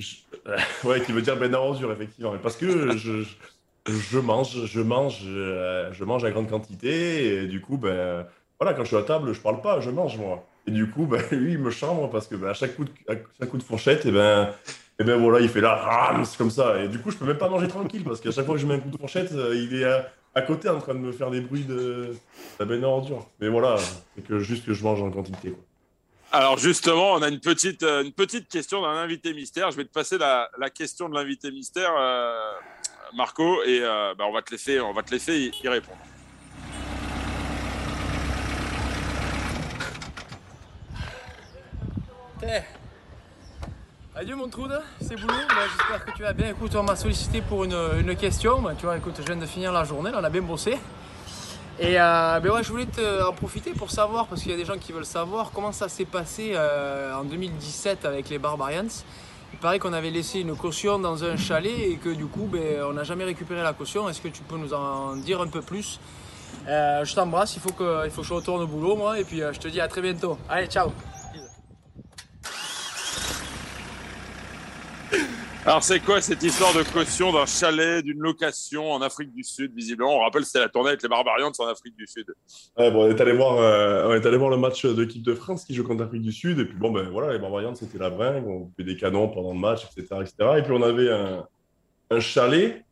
ouais, qui veut dire Ben à ordure, effectivement. parce que je, je, mange, je mange, euh, je mange à grande quantité et du coup, ben voilà, quand je suis à table, je parle pas, je mange moi. Et du coup, ben, lui, il me chambre parce que ben, à, chaque coup de, chaque coup de fourchette, et ben, et ben voilà, il fait là, rams, comme ça. Et du coup, je peux même pas manger tranquille parce qu'à chaque fois que je mets un coup de fourchette, euh, il est à, côté en train de me faire des bruits de la benne ordure. Mais voilà, c'est que juste que je mange en quantité. Alors justement, on a une petite, euh, une petite question d'un invité mystère. Je vais te passer la, la question de l'invité mystère, Marco, et ben, on va te laisser, on va te laisser y répondre. Adieu mon Trude, c'est boulot. Bah, j'espère que tu vas bien. Écoute, on m'a sollicité pour une, question. Bah, tu vois, écoute, je viens de finir la journée, on a bien bossé. Et euh, ben ouais, je voulais en profiter pour savoir, parce qu'il y a des gens qui veulent savoir comment ça s'est passé euh, en 2017 avec les Barbarians. Il paraît qu'on avait laissé une caution dans un chalet et que du coup, ben, on n'a jamais récupéré la caution. Est-ce que tu peux nous en dire un peu plus? Euh, Je t'embrasse, il, faut que, il faut que je retourne au boulot moi et puis je te dis à très bientôt. Allez, ciao Alors, c'est quoi cette histoire de caution d'un chalet, d'une location en Afrique du Sud, visiblement? On rappelle, c'était la tournée avec les Barbarians en Afrique du Sud. On est allé voir, euh, on est allé voir le match de l'équipe de France qui joue contre l'Afrique du Sud. Et puis, bon, ben voilà, les Barbarians, c'était la bringue. On fait des canons pendant le match, etc. etc. Et puis, on avait un, chalet.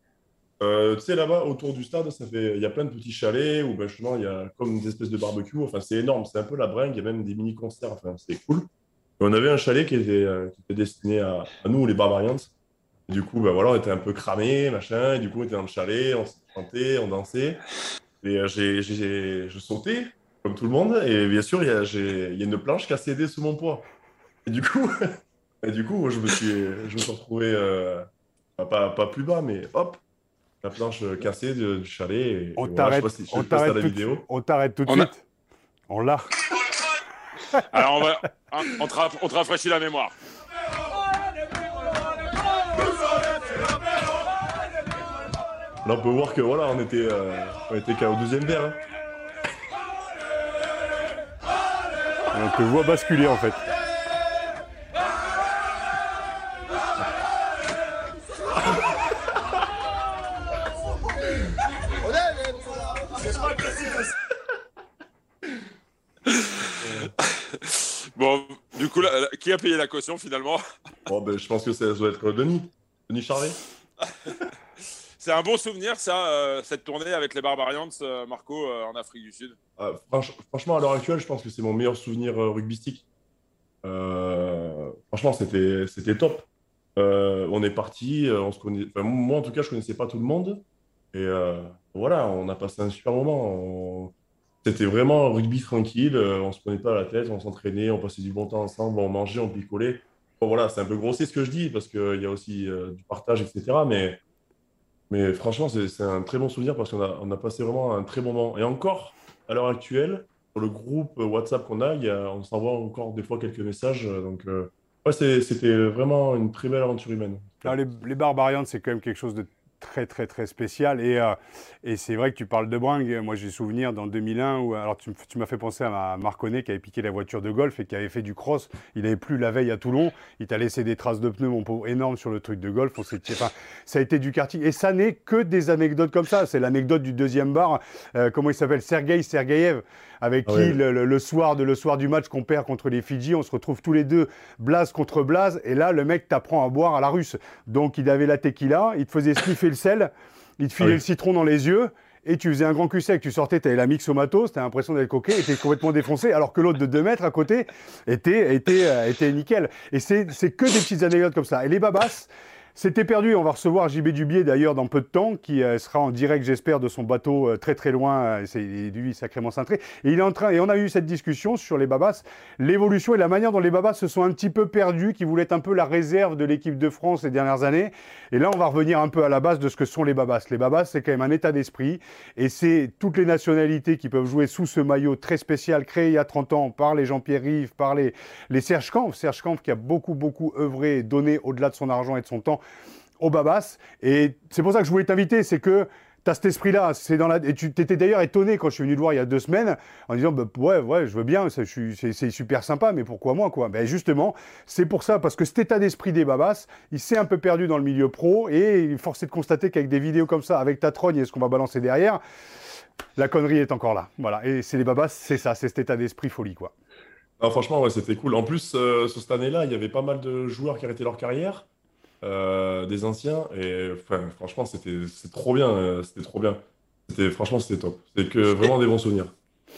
Euh, tu sais, là-bas, autour du stade, ça fait, il y a plein de petits chalets où, ben, justement, il y a comme des espèces de barbecue. Enfin, c'est énorme. C'est un peu la bringue. Il y a même des mini-concerts. Enfin, c'est cool. On avait un chalet qui était, euh, qui était destiné à, à nous, les Barbarians. Du coup, bah voilà, on était un peu cramés, machin. Et du coup, on était dans le chalet, on se chantait, on dansait. Et euh, j'ai, j'ai, je sautais, comme tout le monde. Et bien sûr, il y a, j'ai, il y a une planche qui a cédé sous mon poids. Et du coup, et du coup je, me suis, je me suis retrouvé, euh, pas, pas plus bas, mais hop, la planche cassée du, chalet. on t'arrête, on, t'arrête tout, vidéo. on t'arrête tout de suite. On l'a. Alors, on, va, hein, on, te, on te rafraîchit la mémoire. Là, on peut voir que voilà, on était, euh, on était qu'au deuxième verre. hein. On te voit basculer en fait. Bon, du coup, là, là, qui a payé la caution finalement? Bon, ben, je pense que ça doit être Denis. Denis Charvet. C'est un bon souvenir, ça, euh, cette tournée avec les Barbarians, euh, Marco, euh, en Afrique du Sud. Ah, franch- franchement, à l'heure actuelle, je pense que c'est mon meilleur souvenir rugbystique. Franchement, c'était c'était top. On est parti, on se connaît. moi, en tout cas, je connaissais pas tout le monde. Et voilà, on a passé un super moment. C'était vraiment rugby tranquille. on se prenait pas la tête, on s'entraînait, on passait du bon temps ensemble, on mangeait, on picolait. Bon, voilà, c'est un peu grossier ce que je dis parce qu'il y a aussi du partage, etc. Mais, mais franchement, c'est un très bon souvenir parce qu'on a, passé vraiment un très bon moment. Et encore, à l'heure actuelle, sur le groupe WhatsApp qu'on a, y a- on s'envoie encore des fois quelques messages. Donc, euh, c'était vraiment une très belle aventure humaine. Alors, les, les Barbarians, c'est quand même quelque chose de très, très, très spécial. Et, euh, et c'est vrai que tu parles de bringue. Moi, j'ai souvenir dans 2001 où alors tu, tu m'as fait penser à ma- Marconnet qui avait piqué la voiture de golf et qui avait fait du cross. Il avait plu la veille à Toulon. Il t'a laissé des traces de pneus, mon énormes sur le truc de golf. On ça a été du karting. Et ça n'est que des anecdotes comme ça. C'est l'anecdote du deuxième bar. Euh, comment il s'appelle? Sergei Sergeyev, avec Ah qui ouais. le, le- le soir, de, le soir du match qu'on perd contre les Fidji, on se retrouve tous les deux blase contre blase. Et là, le mec t'apprend à boire à la russe. Donc, il avait la tequila, il te faisait sniffer le sel, il te filait Ah oui. le citron dans les yeux. Et tu faisais un grand cul sec, tu sortais, tu avais la mix au matos, l'impression d'être coquet, et tu complètement défoncé, alors que l'autre de 2 mètres à côté était, était, euh, était nickel. Et c'est c'est que des petites anecdotes comme ça. Et les babas, c'était perdu. On va recevoir JB Dubier d'ailleurs dans peu de temps, qui euh, sera en direct, j'espère, de son bateau euh, très très loin. Euh, C'est lui sacrément cintré. Et il est en train. Et on a eu cette discussion sur les babas, l'évolution et la manière dont les babas se sont un petit peu perdus, qui voulaient être un peu la réserve de l'équipe de France ces dernières années. Et là, on va revenir un peu à la base de ce que sont les babas. Les babas, c'est quand même un état d'esprit, et c'est toutes les nationalités qui peuvent jouer sous ce maillot très spécial créé il y a 30 ans par les Jean-Pierre Rive, par les, les Serge Kampf. Serge Kampf qui a beaucoup beaucoup œuvré donné au-delà de son argent et de son temps au Babas. Et c'est pour ça que je voulais t'inviter, c'est que tu as cet esprit-là. C'est dans la... Et tu t'étais d'ailleurs étonné quand je suis venu te voir il y a deux semaines en disant bah, Ouais, ouais, je veux bien, c'est super sympa, mais pourquoi moi quoi? Ben Justement, c'est pour ça, parce que cet état d'esprit des Babas, il s'est un peu perdu dans le milieu pro et il est de constater qu'avec des vidéos comme ça, avec ta trogne et ce qu'on va balancer derrière, la connerie est encore là. Voilà. Et c'est les Babas, c'est ça, c'est cet état d'esprit folie quoi. Non, franchement, ouais, c'était cool. En plus, euh, cette année-là, il y avait pas mal de joueurs qui arrêtaient leur carrière, euh, des anciens, et enfin, franchement, c'était c'est trop bien. euh, c'était trop bien. C'était, franchement, c'était top. C'est que vraiment des bons souvenirs.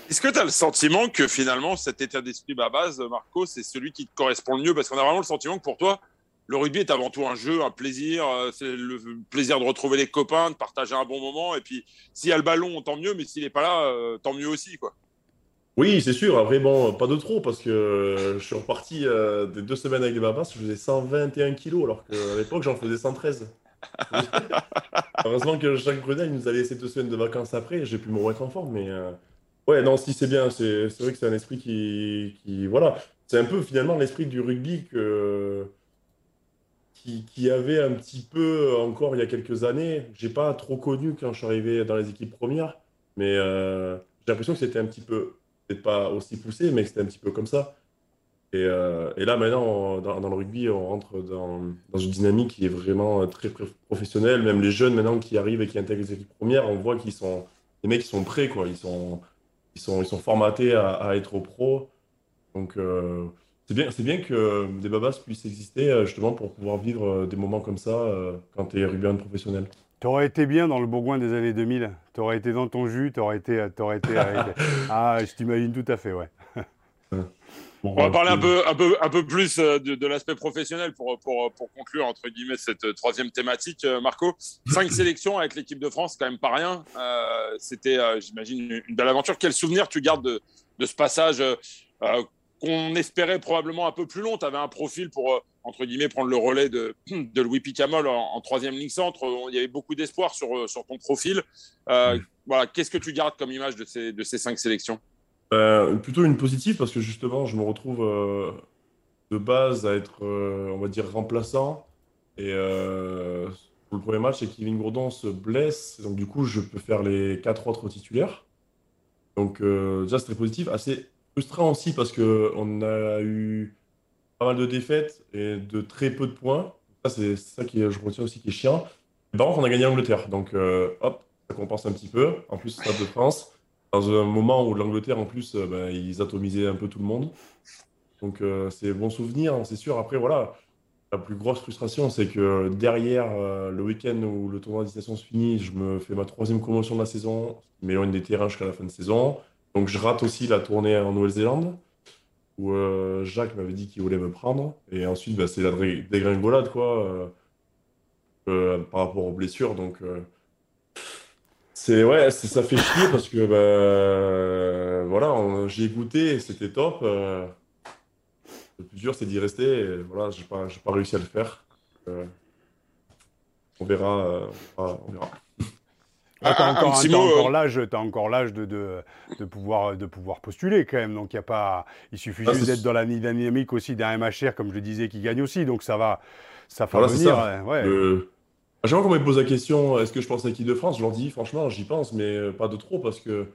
Est-ce que tu as le sentiment que finalement, cet état d'esprit à base, Marco, c'est celui qui te correspond le mieux? Parce qu'on a vraiment le sentiment que pour toi, le rugby est avant tout un jeu, un plaisir. euh, C'est le plaisir de retrouver les copains, de partager un bon moment. Et puis, s'il y a le ballon, tant mieux. Mais s'il n'est pas là, tant mieux aussi. quoi. Oui, c'est sûr. Après, bon, pas de trop, parce que euh, je suis reparti euh, des deux semaines avec les Babas, je faisais 121 kilos, alors qu'à l'époque, j'en faisais 113. Heureusement que Jacques Brunel nous a laissé deux semaines de vacances après, j'ai pu me remettre en forme. Mais euh, ouais, non, si c'est bien, c'est vrai que c'est un esprit qui, qui voilà, c'est un peu finalement l'esprit du rugby que qui, qui avait un petit peu encore il y a quelques années. J'ai pas trop connu quand je suis arrivé dans les équipes premières, mais euh, j'ai l'impression que c'était un petit peu, peut-être pas aussi poussé, mais c'était un petit peu comme ça. Et, euh, et là, maintenant, dans, le rugby, on rentre dans, une dynamique qui est vraiment très pr- professionnelle. Même les jeunes, maintenant, qui arrivent et qui intègrent les équipes premières, on voit qu'ils sont, les mecs, ils sont prêts, quoi. Ils sont, ils sont, ils sont formatés à, être au pro. Donc, euh, c'est bien, bien que des babas puissent exister, euh, justement, pour pouvoir vivre euh, des moments comme ça euh, quand tu es rugbyman professionnel. T'aurais été bien dans le Bourgoin des années 2000. T'aurais été dans ton jus, t'aurais été, t'aurais été avec... Ah, je t'imagine tout à fait, ouais. Bon, On va euh, parler un peu, un peu, un peu plus euh, de, de l'aspect professionnel pour, pour, pour conclure, entre guillemets, cette euh, troisième thématique, euh, Marco. Cinq sélections avec l'équipe de France, quand même pas rien. Euh, C'était, euh, j'imagine, une, belle aventure. Quel souvenir tu gardes de, de ce passage euh, euh, qu'on espérait probablement un peu plus long Tu avais un profil pour, euh, entre guillemets, prendre le relais de, de Louis Picamol en, en troisième ligne centre. Il y avait beaucoup d'espoir sur, euh, sur ton profil. Euh. Voilà, Qu'est-ce que tu gardes comme image de ces, de ces cinq sélections? Euh, plutôt une positive parce que justement, je me retrouve euh, de base à être, euh, on va dire, remplaçant. Et euh, pour le premier match, c'est Kevin Gourdon se blesse. Donc, du coup, je peux faire les quatre autres titulaires. Donc, euh, déjà, c'est très positif. Assez frustrant aussi parce qu'on a eu pas mal de défaites et de très peu de points. C'est ça qui je retiens aussi qui est chiant. Par contre, on a gagné l'Angleterre. Donc, euh, hop, ça compense un petit peu. En plus, Stade de France. Dans un moment où l'Angleterre, en plus, euh, ben, ils atomisaient un peu tout le monde. Donc, c'est bon souvenir, hein, c'est sûr. Après, voilà la plus grosse frustration, c'est que derrière euh, le week-end où le tournoi destination se finit, je me fais ma troisième promotion de la saison, m'éloigne des terrains jusqu'à la fin de saison. Donc je rate aussi la tournée en Nouvelle-Zélande, où euh, Jacques m'avait dit qu'il voulait me prendre. Et ensuite, bah, c'est la dégringolade, quoi, euh, par rapport aux blessures. Donc c'est ouais, ça fait chier parce que bah, voilà, j'ai goûté, c'était top. Le plus dur, c'est d'y rester. Et voilà, j'ai pas, pas réussi à le faire. Euh. Euh, on verra. Ah, tu as encore, encore l'âge, encore l'âge de, de, de, pouvoir, de pouvoir postuler quand même. Donc il y a pas, il suffit ah, juste d'être dans la dynamique aussi d'un MHR, comme je le disais, qui gagne aussi. Donc ça va, ça va venir. Ça. Ouais. À chaque fois qu'on me pose la question, est-ce que je pense à l'équipe de France, je leur dis franchement, j'y pense, mais pas de trop parce que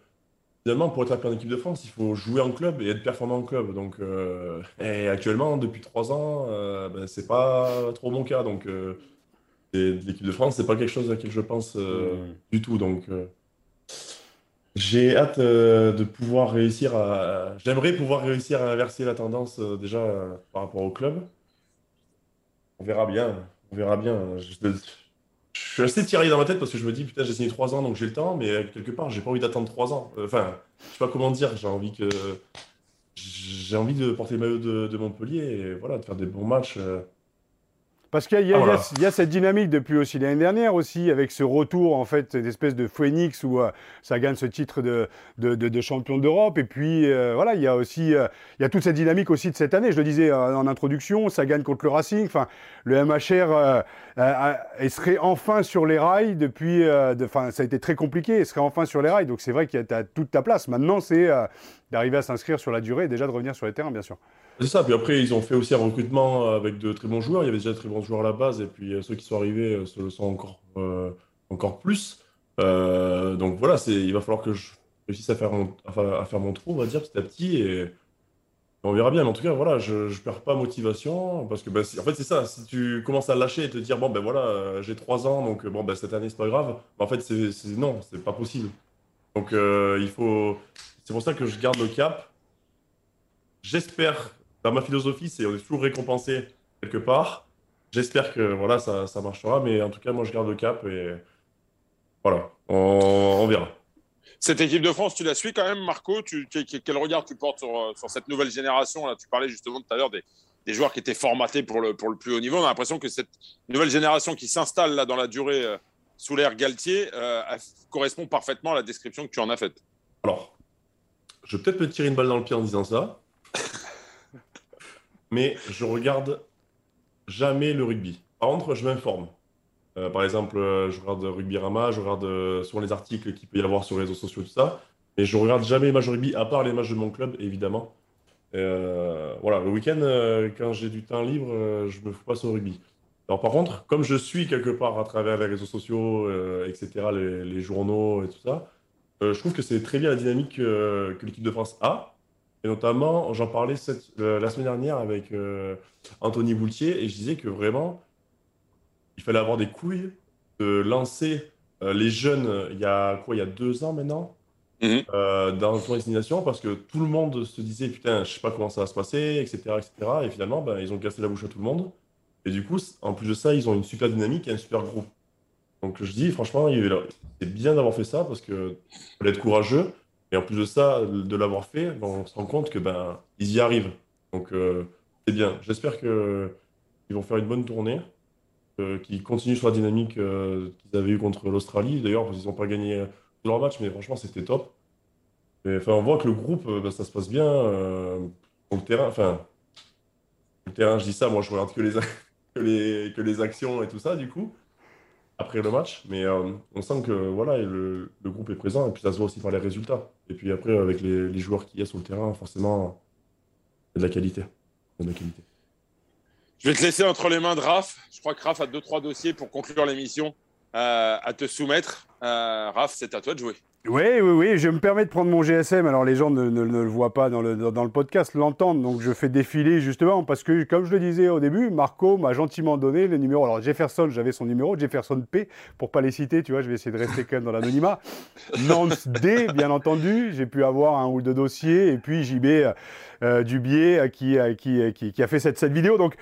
Finalement, pour être appelé en équipe de France, il faut jouer en club et être performant en club. Donc, euh, et actuellement, depuis trois ans, euh, ben, c'est pas trop mon cas. Donc, euh, l'équipe de France, c'est pas quelque chose à laquelle je pense euh, mmh. du tout. Donc, j'ai hâte de pouvoir réussir à. J'aimerais pouvoir réussir à inverser la tendance déjà par rapport au club. On verra bien. On verra bien. Je, je suis assez tiré dans ma tête parce que je me dis, putain, j'ai signé 3 ans, donc j'ai le temps, mais quelque part, j'ai pas envie d'attendre 3 ans. Enfin, je sais pas comment dire, j'ai envie que. J'ai envie de porter le maillot de, Montpellier et voilà, de faire des bons matchs. Euh, parce qu'il y, a cette dynamique depuis aussi l'année dernière aussi, avec ce retour en fait d'espèce de phoenix où euh, ça gagne ce titre de, de, champion d'Europe. Et puis euh, voilà, il y a aussi euh, il y a toute cette dynamique aussi de cette année. Je le disais en introduction, ça gagne contre le Racing. Enfin, le MHR serait enfin sur les rails depuis. Enfin, ça a été très compliqué. Il serait enfin sur les rails. Donc c'est vrai qu'il y a toute ta place. Maintenant, c'est d'arriver à s'inscrire sur la durée et déjà de revenir sur les terrains, bien sûr. C'est ça, puis après, ils ont fait aussi un recrutement avec de très bons joueurs. Il y avait déjà de très bons joueurs à la base, et puis euh, ceux qui sont arrivés euh, se le sont encore, euh, encore plus. donc voilà, il va falloir que je réussisse à faire, mon, à faire mon trou, on va dire, petit à petit, et on verra bien. Mais en tout cas, voilà, je ne perds pas motivation, parce que bah, en fait, c'est ça, si tu commences à lâcher et te dire, bon, ben voilà, j'ai trois ans, donc bon, ben, cette année, c'est pas grave, en fait, c'est non, c'est pas possible. Donc il faut. C'est pour ça que je garde le cap. J'espère dans ma philosophie, c'est on est toujours récompensé quelque part. J'espère que voilà, ça, ça, marchera, mais en tout cas, moi, je garde le cap et voilà, on, verra. Cette équipe de France, tu la suis quand même, Marco? Tu, Quel regard tu portes sur, sur, cette nouvelle génération? Là Tu parlais justement tout à l'heure des, des, joueurs qui étaient formatés pour le, pour le plus haut niveau. On a l'impression que cette nouvelle génération qui s'installe là dans la durée euh, sous l'ère Galtier euh, correspond parfaitement à la description que tu en as faite. Alors, je vais peut-être me tirer une balle dans le pied en disant ça mais je regarde jamais le rugby. Par contre, je m'informe. Euh, par exemple, euh, je regarde Rugby Rama, je regarde euh, souvent les articles qu'il peut y avoir sur les réseaux sociaux, tout ça. Mais je regarde jamais les matchs de rugby, à part les matchs de mon club, évidemment. voilà, le week-end, quand j'ai du temps libre, je me fous pas sur le rugby. Alors par contre, comme je suis quelque part à travers les réseaux sociaux, etc., les, journaux et tout ça, je trouve que c'est très bien la dynamique que l'équipe de France a. Et notamment, j'en parlais euh, la semaine dernière avec euh, Anthony Boultier et je disais que vraiment, il fallait avoir des couilles de lancer euh, les jeunes il y a quoi, il y a deux ans maintenant, mhm. dans le destination parce que tout le monde se disait putain, je sais pas comment ça va se passer, etc. etc. et finalement, ben, ils ont cassé la bouche à tout le monde. Et du coup, en plus de ça, ils ont une super dynamique et un super groupe. Donc je dis, franchement, c'est bien d'avoir fait ça parce que fallait être courageux. Et en plus de ça, de l'avoir fait, ben, on se rend compte que ben ils y arrivent. Donc euh, c'est bien. J'espère que ils vont faire une bonne tournée, euh, qu'ils continuent sur la dynamique euh, qu'ils avaient eu contre l'Australie. D'ailleurs, ils n'ont pas gagné tous leurs matchs, mais franchement, c'était top. Enfin, on voit que le groupe, ben, ça se passe bien. le terrain, enfin, le terrain, je dis ça, moi, je regarde que les, que les, que les actions et tout ça, du coup après le match, mais euh, on sent que voilà, le, le, groupe est présent et puis ça se voit aussi par les résultats. Et puis après, avec les, les joueurs qu'il y a sur le terrain, forcément, il y a de la qualité. De la qualité. Je vais te laisser entre les mains de Raph. Je crois que Raph a deux, trois dossiers pour conclure l'émission euh, à te soumettre. Euh, Raph, c'est à toi de jouer. Oui, oui, oui, je me permets de prendre mon GSM. Alors les gens ne, ne- ne le voient pas dans le, dans le podcast, l'entendent. Donc je fais défiler justement parce que, comme je le disais au début, Marco m'a gentiment donné le numéro. Alors Jefferson, j'avais son numéro, Jefferson P, pour pas les citer, tu vois, je vais essayer de rester quand même dans l'anonymat. Nance D, bien entendu, j'ai pu avoir un ou deux dossiers. Et puis JB euh, Dubier euh, qui, qui, qui, qui a fait cette, cette vidéo. Donc,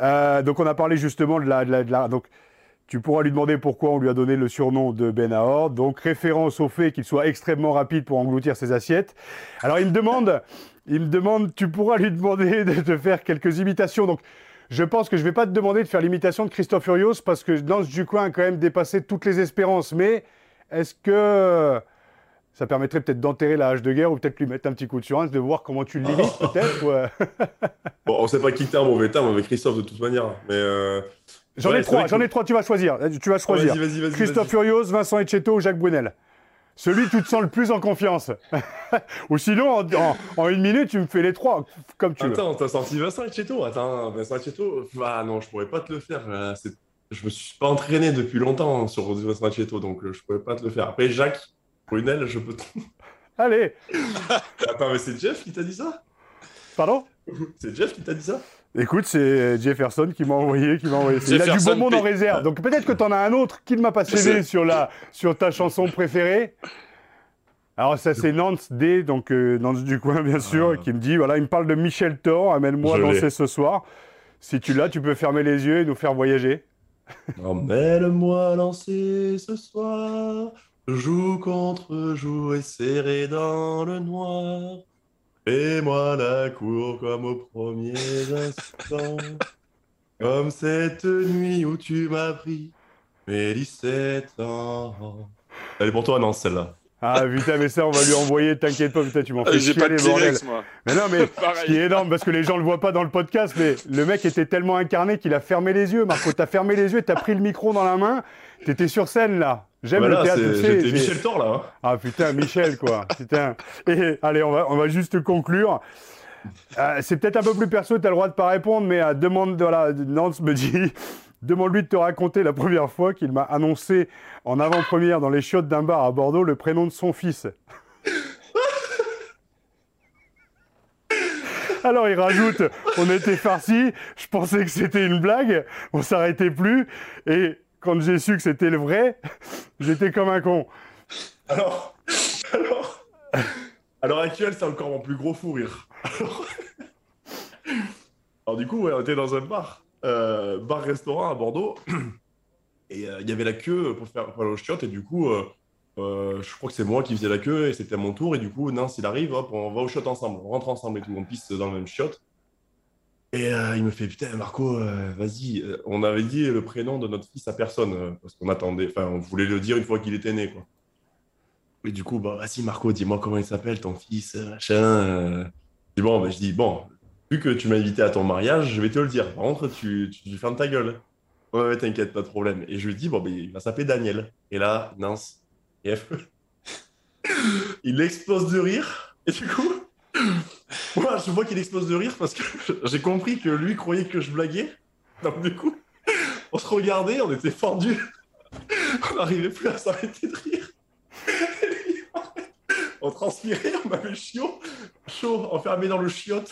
euh, donc on a parlé justement de la... De la, de la- donc, tu pourras lui demander pourquoi on lui a donné le surnom de Ben Ahor. Donc, référence au fait qu'il soit extrêmement rapide pour engloutir ses assiettes. Alors, il me demande, il me demande, tu pourras lui demander de te faire quelques imitations. Donc, je pense que je vais pas te demander de faire l'imitation de Christophe Furios parce que Danse du coin a quand même dépassé toutes les espérances. Mais est-ce que ça permettrait peut-être d'enterrer la hache de guerre ou peut-être lui mettre un petit coup de surance, de voir comment tu l'imites peut-être euh, Bon, on sait pas quitter un mauvais terme avec Christophe de toute manière. Mais. euh, J'en Ouais, ai trois, j'en ai trois, tu vas choisir. Tu vas choisir. Vas-y, vas-y, vas-y. Christophe vas-y. Furios, Vincent Etcheto ou Jacques Brunel Celui tu te sens le plus en confiance. ou sinon, en, en- en une minute, tu me fais les trois, comme tu veux. Attends, t'as sorti Vincent Etcheto. Attends, Vincent Etcheto. Ah non, je pourrais pas te le faire. Je me suis pas entraîné depuis longtemps sur Vincent Etcheto, donc euh, je pourrais pas te le faire. Après, Jacques Brunel, je peux. te- Allez, Attends, mais c'est Jeff qui t'a dit ça? Pardon? C'est Jeff qui t'a dit ça? Écoute, c'est Jefferson qui m'a envoyé, qui m'a envoyé. Il a du beau monde en réserve. Donc peut-être que tu en as un autre qui ne m'a pas cédé sur, la, sur ta chanson préférée. Alors ça c'est Nance D, donc euh, Nance du coin bien sûr, Ah. qui me dit, voilà, il me parle de Michel Thor, amène-moi danser ce soir. Si tu l'as, tu peux fermer les yeux et nous faire voyager. Emmène-moi lancer ce soir, joue contre joue et serré dans le noir. Fais-moi la cour comme aux premiers instants, comme cette nuit où tu m'as pris mes 17 ans. Elle est pour toi, non, celle-là. Ah putain, mais ça on va lui envoyer, t'inquiète pas, putain, tu m'en fais J'ai chier pas de les bordels. Moi. Mais non, mais ce qui est énorme, parce que les gens le voient pas dans le podcast, mais le mec était tellement incarné qu'il a fermé les yeux. Marco, t'as fermé les yeux, t'as pris le micro dans la main, t'étais sur scène là. J'aime Voilà, le théâtre, j'étais Michel Thor, là. hein. Ah putain, Michel, quoi. Putain. Et allez, on va, on va juste conclure. Euh, c'est peut-être un peu plus perso, tu as le droit de pas répondre, mais euh, demande, voilà, Nance me dit, demande-lui de te raconter la première fois qu'il m'a annoncé en avant-première dans les chiottes d'un bar à Bordeaux le prénom de son fils. Alors il rajoute, on était farcis, je pensais que c'était une blague, on s'arrêtait plus, et quand j'ai su que c'était le vrai, j'étais comme un con. Alors, alors, à l'heure actuelle, c'est encore mon plus gros fou rire. Alors, du coup, on était dans un bar, euh, bar-restaurant à Bordeaux, et euh, il y avait la queue pour faire pour aller et du coup, euh, je crois que c'est moi qui faisais la queue, et c'était à mon tour, et du coup, Nance, il arrive, hop, on va aux chiottes ensemble, on rentre ensemble et tout, on pisse dans le même chiotte. Et euh, il me fait, putain, Marco, euh, vas-y, euh, on avait dit le prénom de notre fils à personne, parce qu'on attendait, enfin, on voulait le dire une fois qu'il était né, quoi. Et du coup, bah, vas-y, Marco, dis-moi comment il s'appelle, ton fils, machin. dis, bon, bah, je dis, bon, vu que tu m'as invité à ton mariage, je vais te le dire. Par contre, tu, tu, tu fermes ta gueule. Ouais, t'inquiète, pas de problème. Et je lui dis, bon, bah, il va s'appeler Daniel. Et là, Nance, et F. il explose de rire. Et du coup, moi, je vois qu'il explose de rire parce que j'ai compris que lui croyait que je blaguais. Donc, du coup, on se regardait, on était fendus. On n'arrivait plus à s'arrêter de rire. On transpirait, on avait chaud, chaud, enfermé dans le chiotte.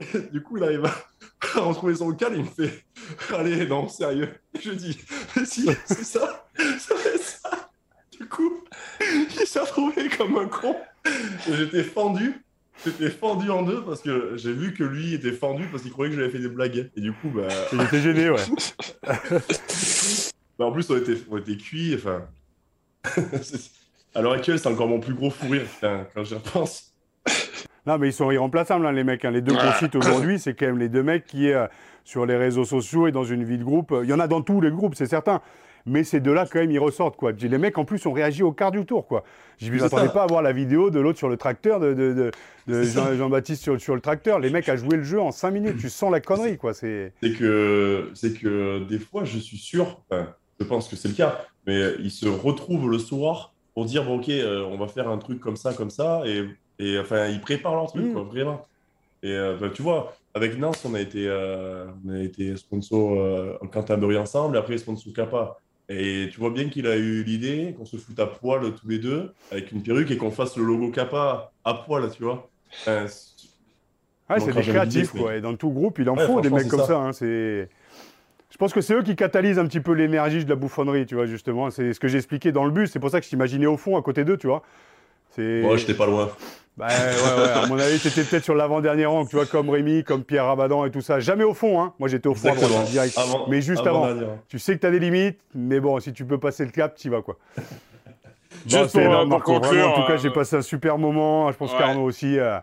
Et du coup, il arrive à retrouver son calme, il me fait Allez, non, sérieux. Je dis Si, c'est ça, être ça. Du coup, il s'est retrouvé comme un con. J'étais fendu, j'étais fendu en deux parce que j'ai vu que lui était fendu parce qu'il croyait que j'avais fait des blagues. Et du coup, bah, Il était gêné, ouais. bah, en plus, on était, on était cuits. Enfin, à l'heure actuelle, c'est encore mon plus gros fou rire putain, quand j'y repense. Non, mais ils sont irremplaçables, hein, les mecs. hein. Les deux qu'on cite aujourd'hui, c'est quand même les deux mecs qui, euh, sur les réseaux sociaux et dans une vie de groupe, euh, il y en a dans tous les groupes, c'est certain. Mais ces deux-là, quand même, ils ressortent, quoi. Les mecs, en plus, ont réagi au quart du tour, quoi. Je ne m'attendais pas à voir la vidéo de l'autre sur le tracteur, de, de, de- de C'est ça. Jean- Jean-Baptiste sur, sur le tracteur. Les mecs a joué le jeu en 5 minutes. Tu sens la connerie, quoi. C'est... Que, que des fois, je suis sûr, enfin, je pense que c'est le cas, mais ils se retrouvent le soir pour dire bon, ok, euh, on va faire un truc comme ça, comme ça, et, et enfin, ils préparent leur truc, Mm. quoi, vraiment. Et bah, tu vois, avec Nance, on a été, on a été sponsor en Cantabrie ensemble, et après sponsor Kappa. Et tu vois bien qu'il a eu l'idée qu'on se foute à poil tous les deux, avec une perruque, et qu'on fasse le logo Kappa à poil, tu vois. Ouais, c'est des créatifs, quoi. Et dans tout groupe, il en faut des mecs comme ça. Hein. C'est... Je pense que c'est eux qui catalysent un petit peu l'énergie de la bouffonnerie, tu vois, justement. C'est ce que j'ai expliqué dans le bus. C'est pour ça que je t'imaginais au fond, à côté d'eux, tu vois. C'est... Ouais, j'étais pas loin. Bah, ouais, ouais, à mon avis, t'étais peut-être sur l'avant-dernier rang, tu vois, comme Rémi, comme Pierre Rabadan et tout ça. Jamais au fond, hein. Moi, j'étais au fond avant, direct. mais juste avant. Tu sais que t'as des limites, mais bon, si tu peux passer le cap, t'y vas, quoi. Juste pour, conclure. en tout cas, j'ai euh, passé un super moment. Je pense qu'Arnaud aussi. Euh,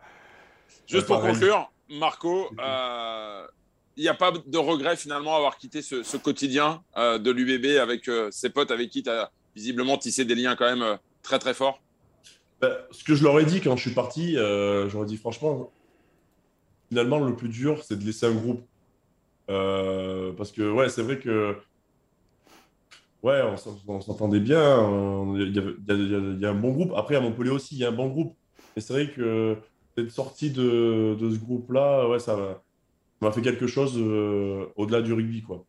juste pour conclure, Marco, il euh, n'y a pas de regret finalement à avoir quitté ce, quotidien euh, de l'UBB avec euh, ses potes avec qui tu as visiblement tissé des liens quand même très très forts ben, Ce que je leur ai dit quand je suis parti, j'aurais dit franchement, finalement le plus dur c'est de laisser un groupe. parce que ouais, c'est vrai que ouais, on s'entendait bien, il y, a un bon groupe. Après à Montpellier aussi, il y a un bon groupe. Et c'est vrai que cette sortie de, ce groupe-là, ouais, ça m'a fait quelque chose euh, au-delà du rugby, quoi.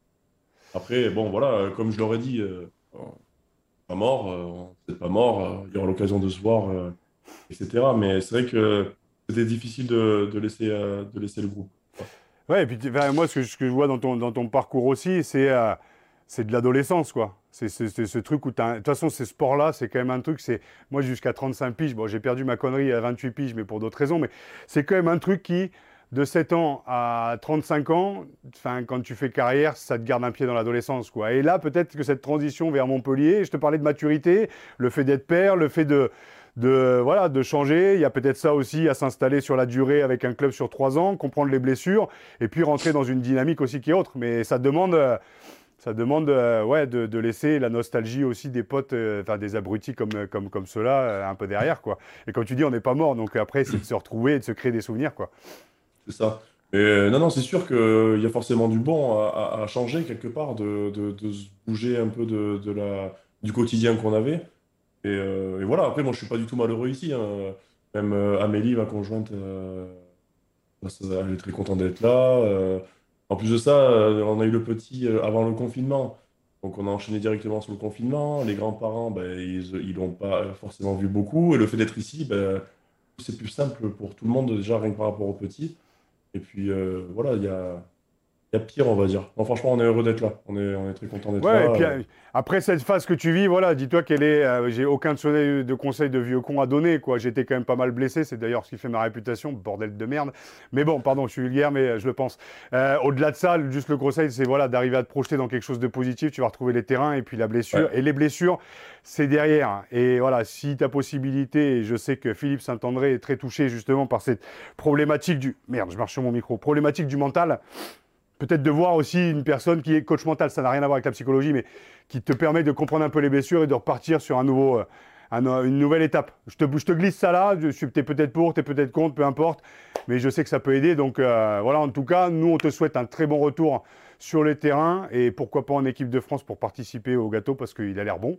Après, bon, voilà, comme je l'aurais dit, euh, pas mort, euh, c'est pas mort, il y aura l'occasion de se voir, etc. Mais c'est vrai que c'était difficile de, laisser, le groupe. Ouais, et puis moi, ce que, je vois dans ton, parcours aussi, c'est c'est de l'adolescence, quoi. C'est ce truc où, de toute façon, ces sports-là, c'est quand même un truc, c'est, moi, jusqu'à 35 piges, bon, j'ai perdu ma connerie à 28 piges, mais pour d'autres raisons, mais c'est quand même un truc qui, de 7 ans à 35 ans, quand tu fais carrière, ça te garde un pied dans l'adolescence, quoi. Et là, peut-être que cette transition vers Montpellier, je te parlais de maturité, le fait d'être père, le fait de, de, voilà, de changer. Il y a peut-être ça aussi à s'installer sur la durée avec un club sur 3 ans, comprendre les blessures, et puis rentrer dans une dynamique aussi qui est autre. Mais ça demande, euh, ça demande euh, ouais, de, laisser la nostalgie aussi des potes, euh, des abrutis comme, comme, comme ceux-là, un peu derrière. Quoi. Et comme tu dis, on n'est pas mort, donc après, c'est de se retrouver et de se créer des souvenirs. Quoi. C'est ça. Mais non, non, c'est sûr qu'il y a forcément du bon à, changer quelque part, de, de, se bouger un peu de, la, du quotidien qu'on avait. Et, voilà, après, moi, je suis pas du tout malheureux ici. Hein. Même Amélie, ma conjointe, elle est très contente d'être là. En plus de ça, euh, on a eu le petit euh, avant le confinement. Donc on a enchaîné directement sur le confinement. Les grands-parents, ben, ils l'ont pas forcément vu beaucoup. Et le fait d'être ici, ben, c'est plus simple pour tout le monde déjà, rien que par rapport au petit. Et puis euh, voilà, il y a, y a pire, on va dire. Non, franchement, on est heureux d'être là. On est, on est très content d'être là. Et puis, euh, après cette phase que tu vis, voilà, dis-toi qu'elle est. Euh, j'ai aucun de, de conseil de vieux con à donner. quoi. J'étais quand même pas mal blessé. C'est d'ailleurs ce qui fait ma réputation, bordel de merde. Mais bon, pardon, je suis vulgaire, mais euh, je le pense. Au-delà de ça, juste le conseil, c'est voilà, d'arriver à te projeter dans quelque chose de positif. Tu vas retrouver les terrains et puis la blessure. Et les blessures, c'est derrière. Et voilà, si ta possibilité, et je sais que Philippe Saint-André est très touché justement par cette problématique du. Merde, je marche sur mon micro. Problématique du mental peut-être de voir aussi une personne qui est coach mental, ça n'a rien à voir avec la psychologie, mais qui te permet de comprendre un peu les blessures et de repartir sur un nouveau, euh, une nouvelle étape. Je te, te glisse ça là, tu es peut-être pour, tu es peut-être contre, peu importe, mais je sais que ça peut aider. Donc euh, voilà, en tout cas, nous, on te souhaite un très bon retour sur les terrains et pourquoi pas en équipe de France pour participer au gâteau parce qu'il a l'air bon.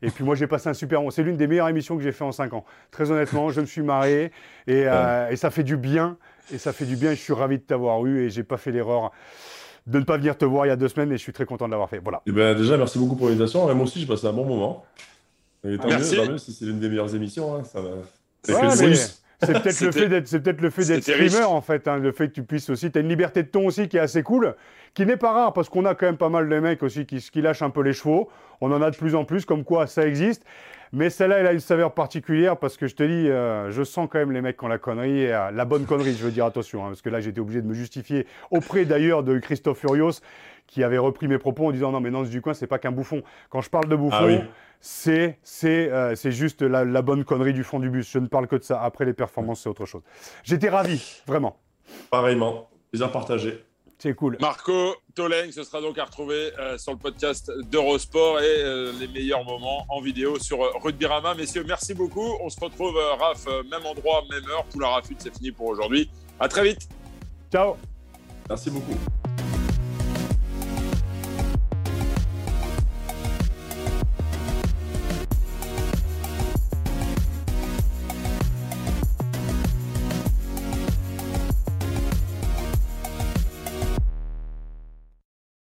Et puis moi, j'ai passé un super bon. C'est l'une des meilleures émissions que j'ai fait en 5 ans. Très honnêtement, je me suis marré et, euh, et ça fait du bien et ça fait du bien. je suis ravi de t'avoir eu et j'ai pas fait l'erreur de ne pas venir te voir il y a deux semaines et je suis très content de l'avoir fait. Voilà. Et eh ben déjà, merci beaucoup pour l'invitation. moi aussi, j'ai passé un bon moment. Et tant, merci. mieux, si c'est l'une des meilleures émissions. Hein, ça va. C'est peut-être le fait d'être, c'est peut-être le fait d'être streamer en fait, hein, le fait que tu puisses aussi, tu as une liberté de ton aussi qui est assez cool, qui n'est pas rare parce qu'on a quand même pas mal de mecs aussi qui, qui lâchent un peu les chevaux. On en a de plus en plus, comme quoi ça existe. Mais celle-là, elle a une saveur particulière parce que je te dis, euh, je sens quand même les mecs qui ont la connerie, et, euh, la bonne connerie, je veux dire, attention, hein, parce que là, j'étais obligé de me justifier auprès d'ailleurs de Christophe Furios, qui avait repris mes propos en disant non, mais Nance du coin, c'est pas qu'un bouffon. Quand je parle de bouffon, ah c'est euh, c'est juste la, la, bonne connerie du fond du bus. Je ne parle que de ça. Après les performances, c'est autre chose. J'étais ravi, vraiment. Pareillement, plaisir partagé. C'est cool. Marco Toleng, ce sera donc à retrouver euh, sur le podcast d'Eurosport et euh, les meilleurs moments en vidéo sur euh, Rugby-Rama. Messieurs, merci beaucoup. On se retrouve, Raph, même endroit, même heure. Pour la Rafute, c'est fini pour aujourd'hui. À très vite. Ciao. Merci beaucoup.